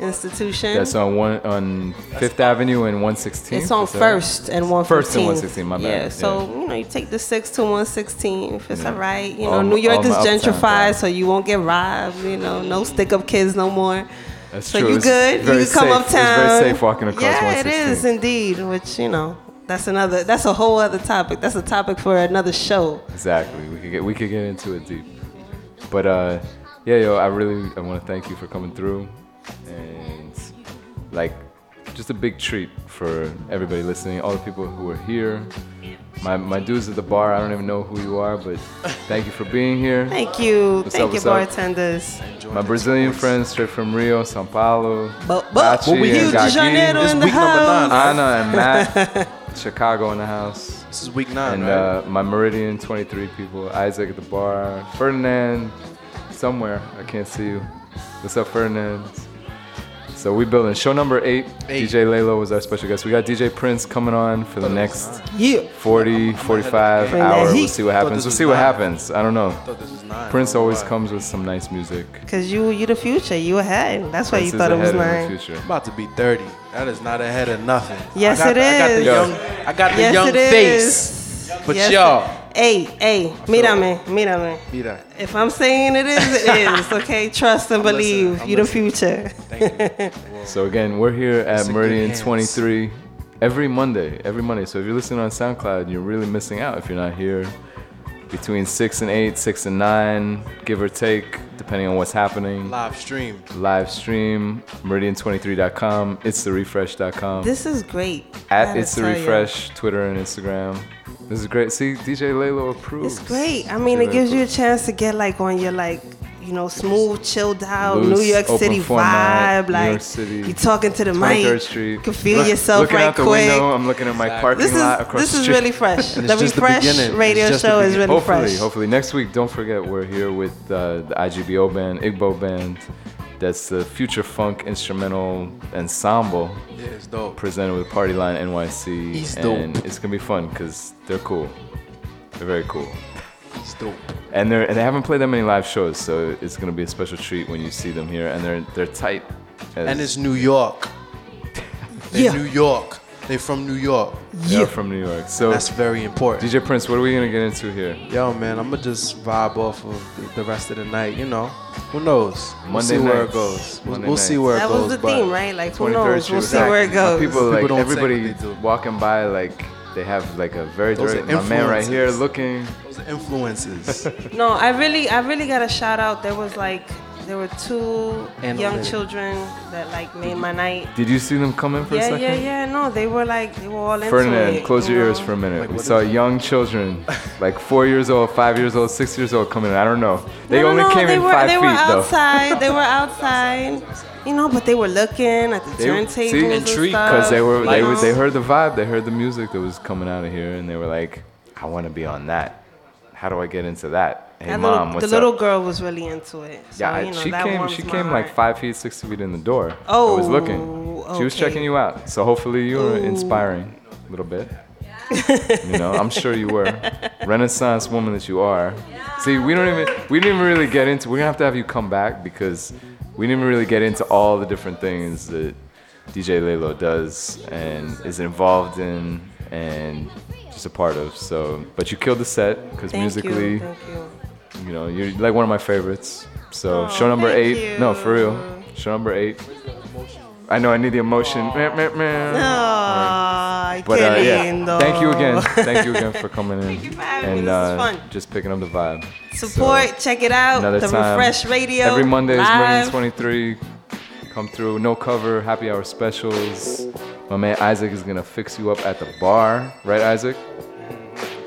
institution. That's on one on Fifth Avenue and 116. It's on First and 115. First and 116. My bad. Yeah, so you know, you take the six to 116 if it's Yeah. alright. You know, All New York is gentrified, so you won't get robbed. You know, no stick up kids no more. That's so true. you good? you can come safe. It's very safe walking across Yeah, 116. it is indeed. Which you know, that's another. That's a whole other topic. That's a topic for another show. Exactly. We could get we could get into it deep. But uh, yeah, yo, I really I want to thank you for coming through, and like just a big treat for everybody listening, all the people who are here. My, my dudes at the bar, I don't even know who you are, but thank you for being here. Thank you. What's Thank up, you, what's up? bartenders. My Brazilian friends straight from Rio, Sao Paulo. But, but Gachi Rio de Janeiro in the house. Anna and Matt. Chicago in the house. This is week nine, And right? uh, my Meridian 23 people. Isaac at the bar. Ferdinand somewhere. I can't see you. What's up, Ferdinand? So we building show number eight. Eight. DJ Laylo was our special guest. We got DJ Prince coming on for the next Yeah. 40, 45 Bring that hours. We'll see what happens. We'll see what nine. happens. I don't know. thought this was nine. Prince I don't know always why. comes with some nice music. Cause you you the future. You ahead. That's why Prince you thought it was ahead the nine. future. I'm about to be 30. That is not ahead of nothing. Yes, I got it the, I got the is. young, I got the Yes, young it is. face. But Yes, y'all, Hey, hey, mírame, mírame. mira. If I'm saying it is, it is. Okay, trust and I'm believe. listening, I'm you the listening. future. Thank you. So again, we're here at It's Meridian 23 every Monday, every Monday. So if you're listening on SoundCloud, you're really missing out if you're not here between 6 and 8, 6 and 9, give or take, depending on what's happening. Live stream. Live stream, meridian23.com, it's the refresh.com. This is great. At gotta it's the tell ya. refresh, Twitter and Instagram. This is great. See, DJ Laylo approves. It's great. I mean, DJ it gives Laylo you a chance to get like on your like, you know, smooth, chilled out Loose, New York City format, vibe. New Like York City, you talking to the 23rd mic. Street. You can feel Look- yourself looking right out the quick. window, I'm looking at my parking This is lot across this is really fresh. The refresh. It's radio show is really hopefully, fresh. hopefully next week. Don't forget we're here with uh, the IGBO band, Igbo band, That's the Future Funk instrumental ensemble. Yeah, it's dope. Presented with Party Line NYC. He's and dope. it's gonna be fun because they're cool. They're very cool. It's dope. And they're and they haven't played that many live shows, so it's gonna be a special treat when you see them here. And they're they're tight. as- And it's New York. Yeah. New York. They're from New York. They're from New York. So that's very important. DJ Prince, what are we gonna get into here? Yo, man, I'm gonna just vibe off of the- the rest of the night. You know, who knows? Monday we'll Monday see where it goes. We'll, Monday we'll see nights. where it goes. That was the theme, right? Like, who 23rd knows? We'll Street. see where it My goes. People like People don't take what everybody walking by like they have like a very Those direct my man right here looking. Those influences. No, I really, I really got a shout out. There was like, there were two young Analytic. children that like made my night. Did you see them come in for a Yeah, second? yeah, yeah. No, they were like, they were all into Ferdinand, it. close you your ears for a minute. we saw young children, like four years old, five years old, six years old, coming in. I don't know. They no, only no, no, came they in were, five they feet were though. outside. they were outside. You know, but they were looking at the They turntables see, and stuff. because they were they were, they oh. heard the vibe, they heard the music that was coming out of here, and they were like, "I want to be on that. How do I get into that?" Hey, That mom, little, what's the little girl was really into it. So, Yeah, you know, she came. She came like five feet, six feet in the door. I Oh, was looking. She was checking you out. So hopefully you were Ooh. inspiring a little bit. you know, I'm sure you were. Renaissance woman that you are. See, we don't even we didn't even really get into. We're gonna have to have you come back because we didn't even really get into all the different things that DJ Laylo does and is involved in and just a part of. So, but you killed the set because you, musically, thank you. You know, you're like one of my favorites. So Oh, show number thank eight. No, for real. Show number eight. I know I need the emotion. Meh, meh, meh. Ay, But uh, yeah, thank you again. Thank you again for coming in for having me. and uh, fun. just picking up the vibe. Support, check it out. Another The time. Refresh Radio. Every Monday is. Million 23. Come through. No cover. Happy hour specials. My man Isaac is gonna fix you up at the bar, right, Isaac?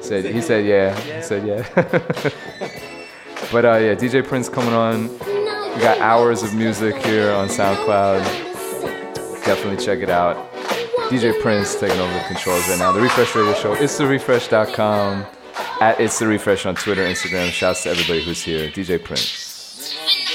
Said he said yeah. He said yeah. but uh, yeah, DJ Prince coming on. We got hours of music here on SoundCloud. Definitely check it out. DJ Prince taking over the controls right now. The Refresh Radio Show. It's the refresh.com. At It's the Refresh on Twitter, Instagram. Shouts to everybody who's here. DJ Prince.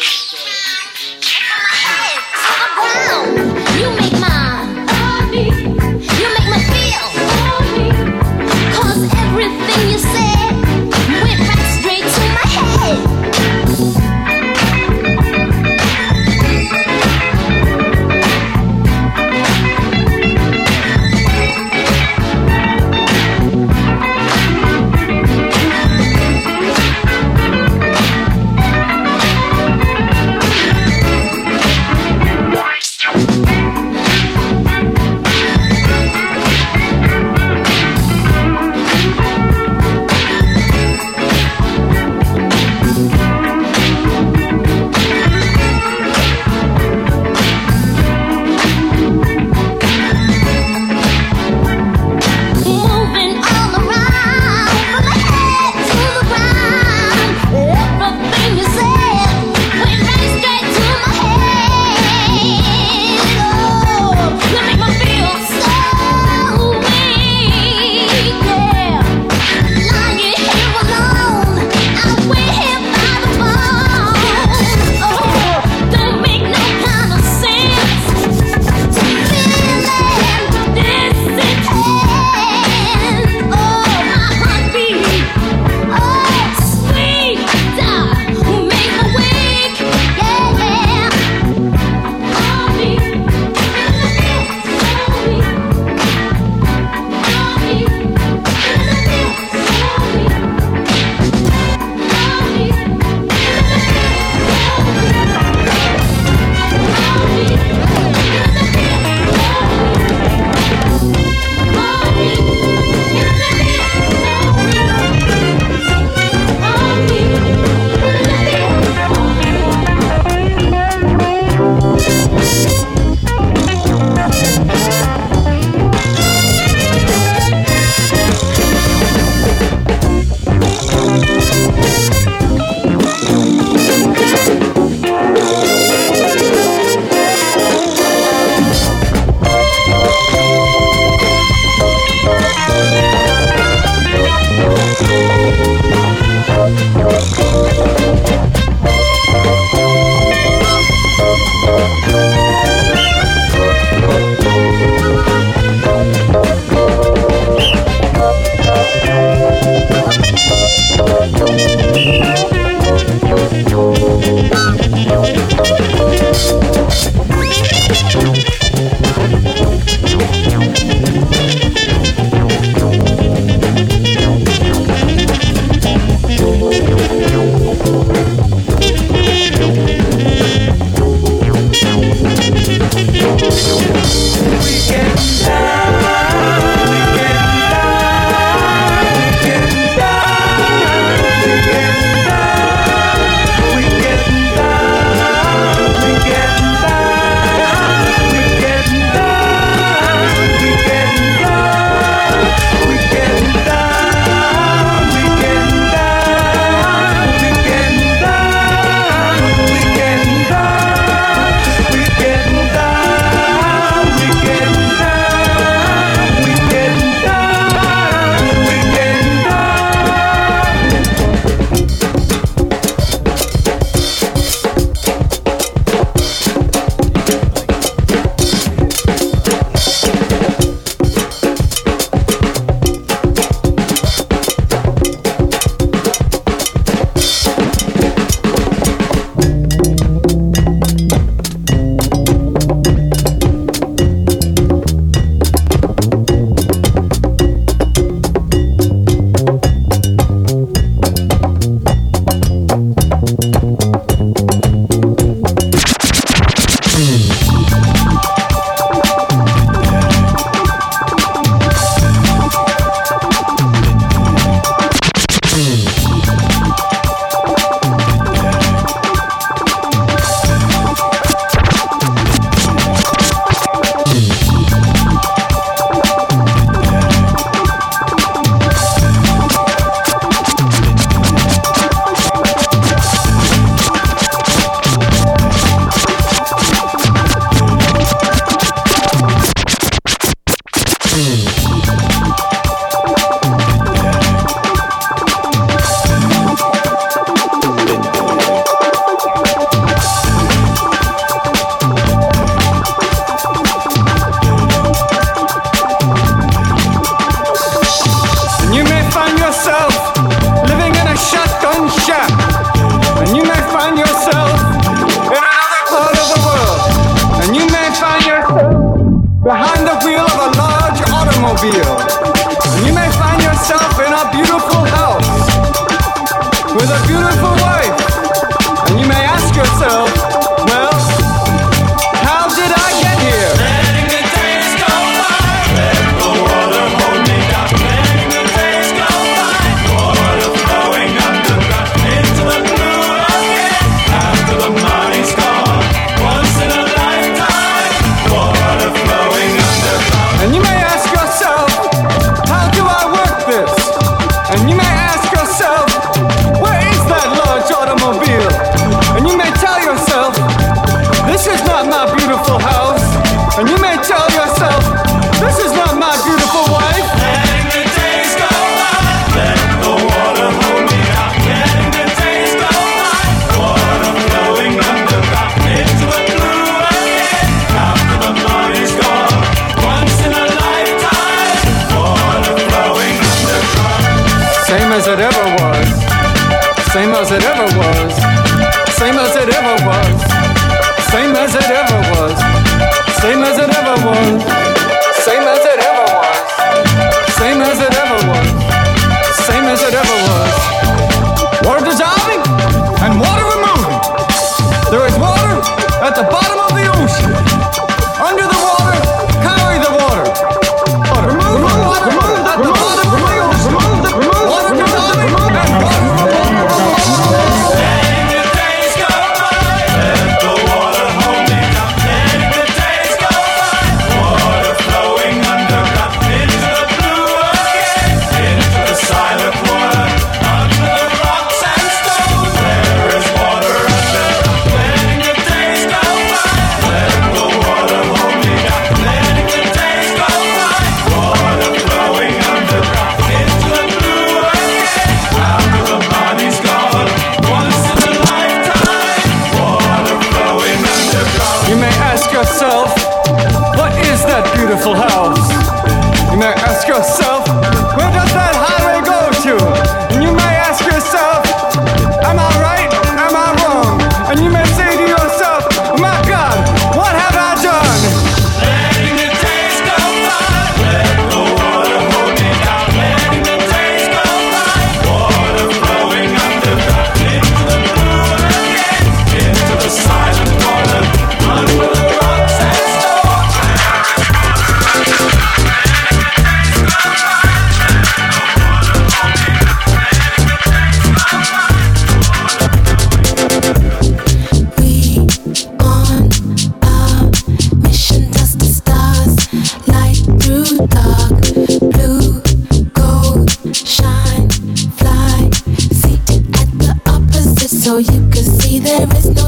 so you can see there is no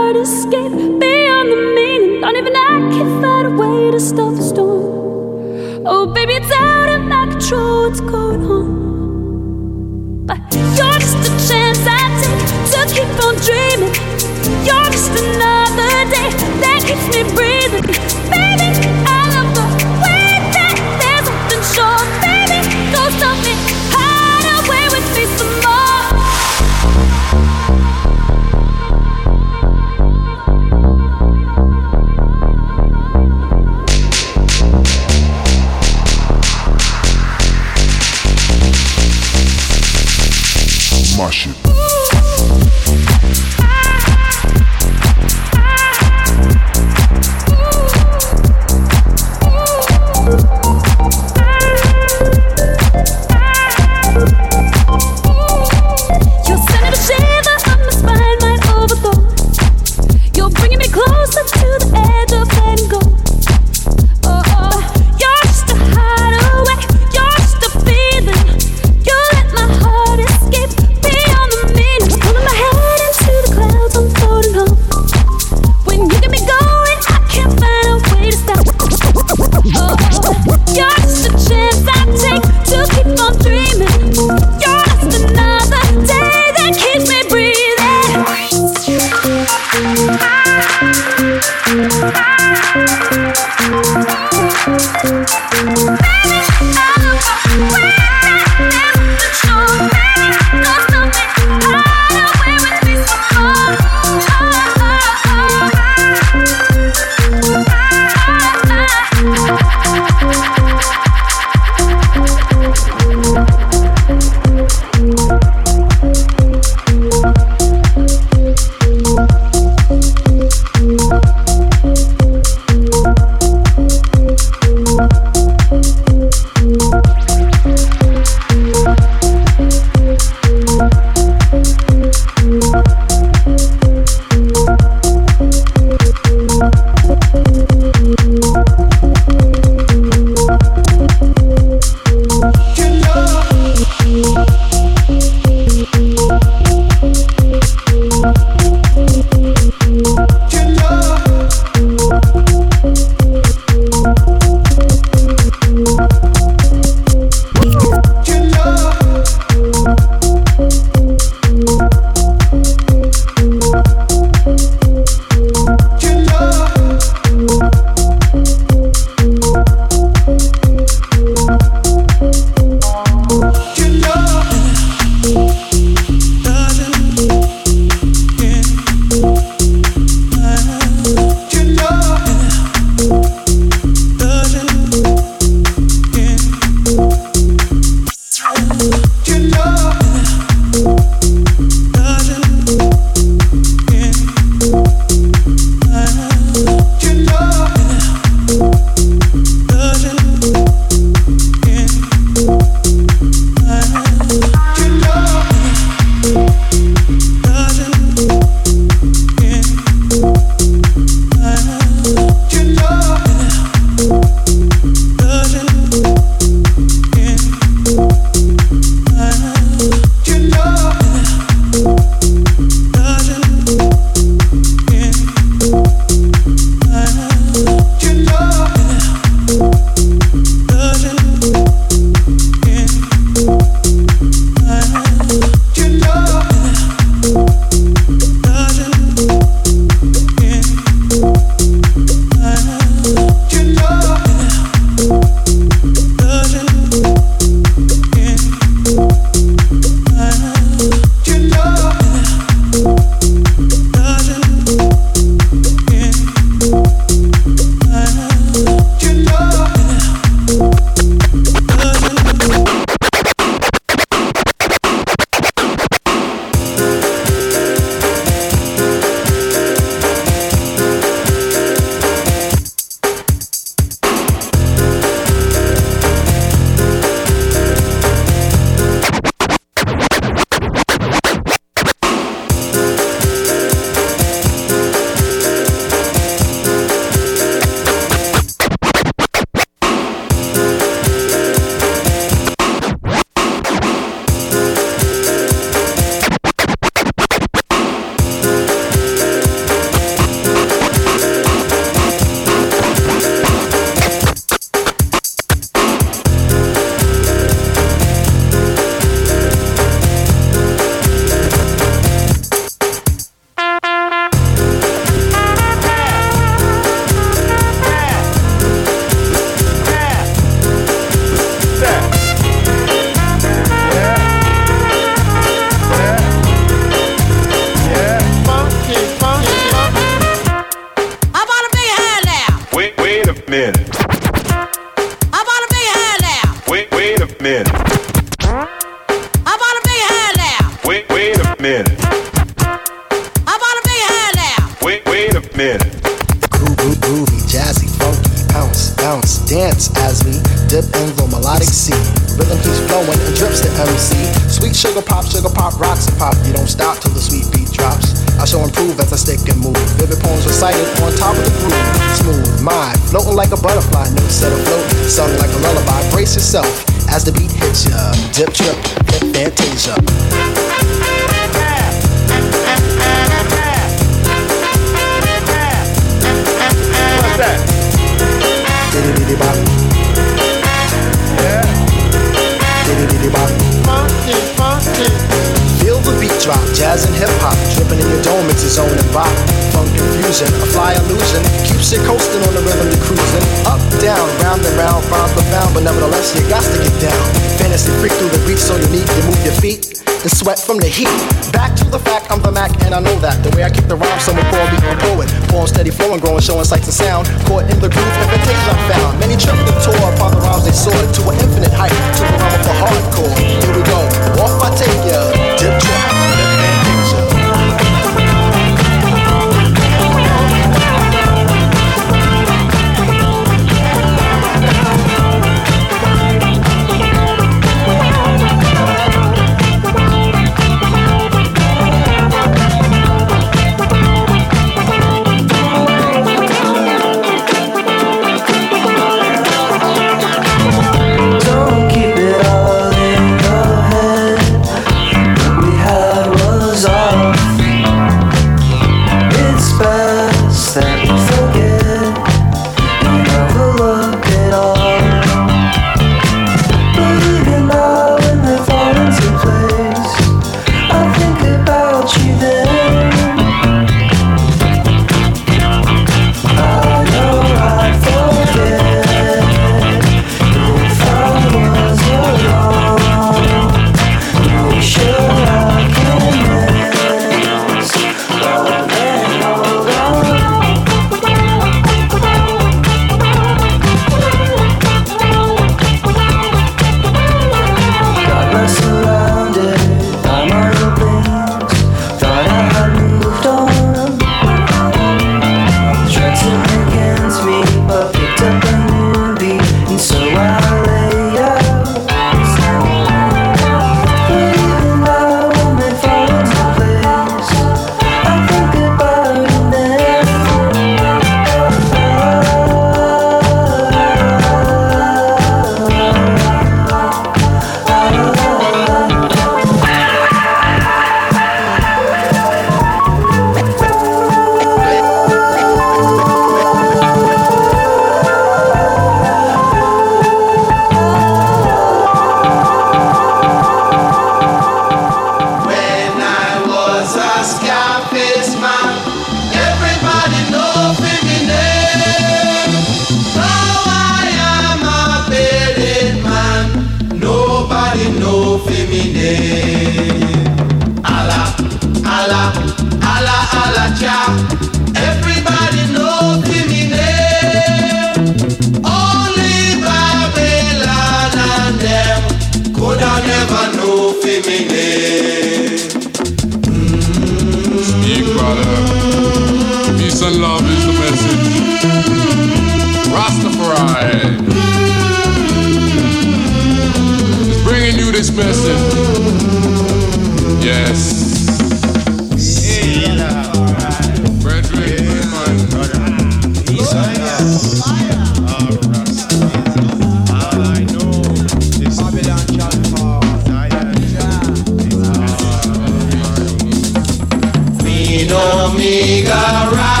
Omega rock.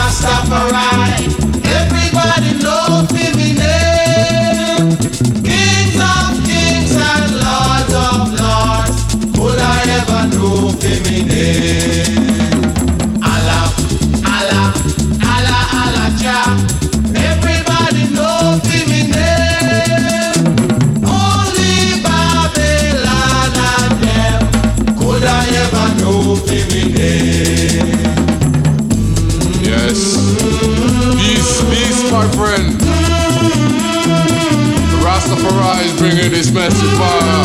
smash the fire.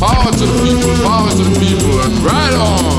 Power to the people, power to the people, and right on.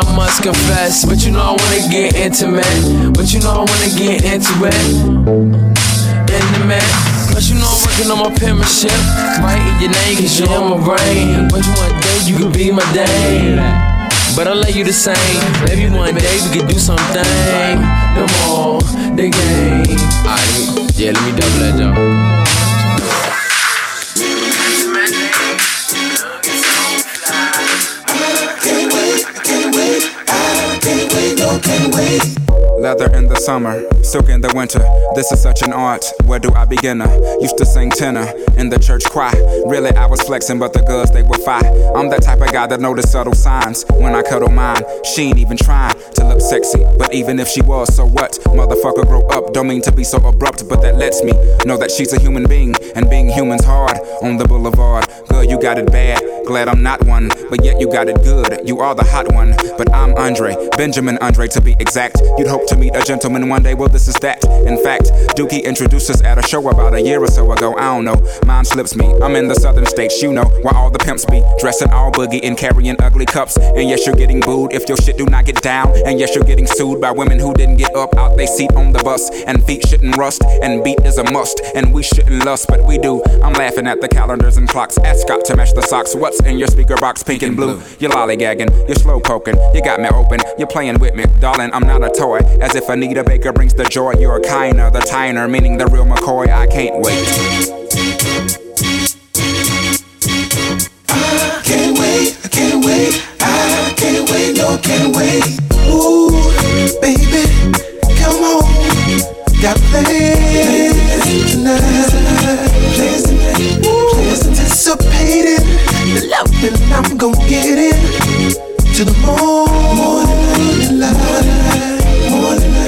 I must confess. But you know I wanna get intimate. But you know I wanna get into it. Intimate. But you know I'm working on my penmanship. Writing your name cause you're on my brain. But you one day you could be my day. But I'll let you the same. Maybe one day we could do something. The more, the game. Alright, yeah, let me double that, y'all. Leather in the summer, silk in the winter. This is such an art. Where do I begin? Used to sing tenor in the church choir. Really, I was flexing, but the girls they were fine. I'm that type of guy that notice subtle signs when I cuddle mine. She ain't even trying to look sexy, but even if she was, so what? Motherfucker, grow up. Don't mean to be so abrupt, but that lets me know that she's a human being, and being human's hard on the boulevard. Girl, you got it bad. Glad I'm not one, but yet you got it good. You are the hot one, but I'm Andre, Benjamin Andre to be exact. You'd hope to meet a gentleman one day, well, this is that. In fact, Dookie introduced us at a show about a year or so ago. I don't know, mine slips me. I'm in the southern states, you know, where all the pimps be dressing all boogie and carrying ugly cups. And yes, you're getting booed if your shit do not get down. And yes, you're getting sued by women who didn't get up out they seat on the bus. And feet shouldn't rust, and beat is a must. And we shouldn't lust, but we do. I'm laughing at the calendars and clocks. Ask Scott to match the socks. What's in your speaker box, pink and blue? You're lollygagging, you're slow poking, you got me open, you're playing with me, darling. I'm not a toy. As if Anita Baker brings the joy, you're kinder, the tiner, meaning the real McCoy. I can't wait. I can't wait, I can't wait, I can't wait, no, can't wait. Ooh, baby, come on, got plans tonight. Plans tonight, plans that I'm gonna get in to the morning light.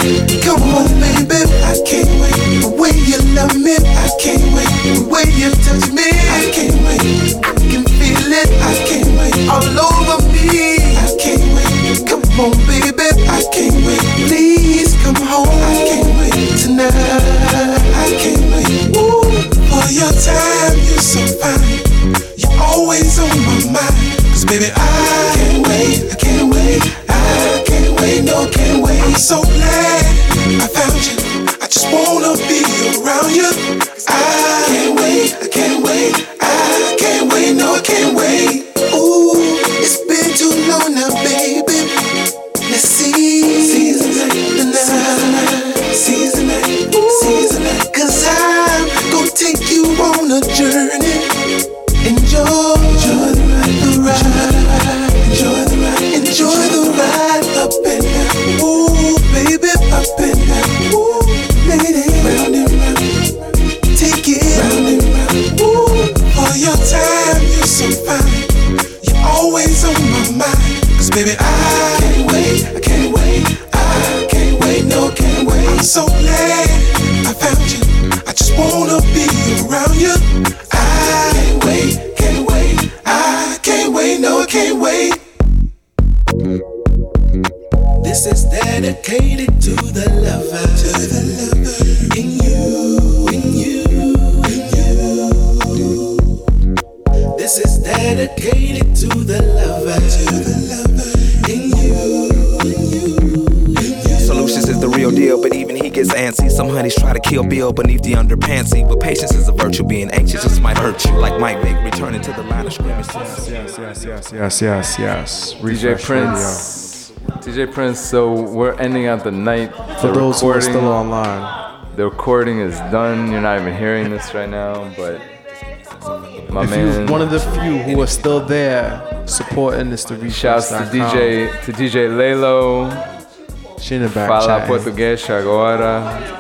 Come on, baby, I can't wait. The way you love me, I can't wait. The way you touch me, I can't wait. I can feel it, I can't wait. All over me, I can't wait. Come on, baby, I can't wait. Please come home, I can't wait tonight. I can't wait. Ooh, for your time, you're so fine. You're always on my mind. Cause baby, I can't wait, I can't wait, I wait, no, can't wait. So glad I found you. I just wanna be around you. I can't wait, I can't wait, I can't wait, no, I can't wait. Ooh, it's been too long now, baby. Let's see, season night, season night, season night. Cause I'm gonna take you on a journey. Enjoy, enjoy the ride. Enjoy the ride, enjoy the ride Ooh, baby, up and down. Ooh, round and round. Take it round and round. Ooh, for your time, you're so fine. You're always on my mind. Cause baby, I can't wait, I can't wait, I can't wait, no, can't wait. So glad I found you. I just wanna be around you. I can't wait, can't wait, I can't wait, no, I can't wait. This is dedicated to the lover, to the lover in you, in you, in you. This is dedicated to the lover, to the lover in you, in you. Solutions is the real deal, but even he gets antsy. Some honeys try to kill Bill beneath the underpantsy. But patience is a virtue, being anxious just might hurt you. Like Mike Vick, returning to the line of scrimmage. Yes, yes, yes, yes, yes, yes, yes. DJ Refresh Prince. DJ Prince. So we're ending out the night. For The those who are still online. The recording is done. You're not even hearing this right now, but my if man. you're one of the few who are still there supporting this to reach Shouts to DJ to DJ Laylo. She in the back Fala chatting. Português agora.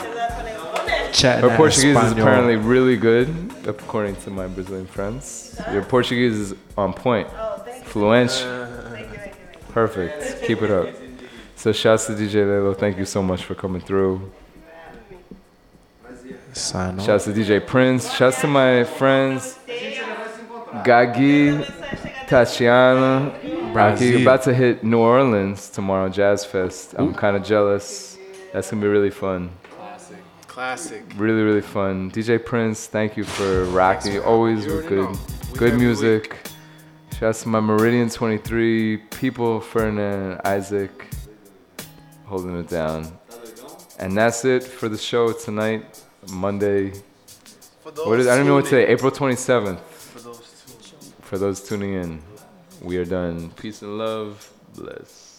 Chatting Her Portuguese is apparently really good, according to my Brazilian friends. Your Portuguese is on point. Oh, Fluent. Uh, Perfect. Keep it up. So shouts to DJ Laylo. Thank you so much for coming through. Sign off. Shouts to DJ Prince. Shouts to my friends Gagi, Tatiana. Brazil. Rocky, about to hit New Orleans tomorrow, Jazz Fest. I'm kind of jealous. That's gonna be really fun. Classic. Classic. Really, really fun. DJ Prince, thank you for rocking. Always with good, good music. Shouts to my Meridian 23 people, Ferdinand, Isaac, holding it down. And that's it for the show tonight, Monday. What is, I don't know what today, April 27th. For those tuning in, we are done. Peace and love. Bless.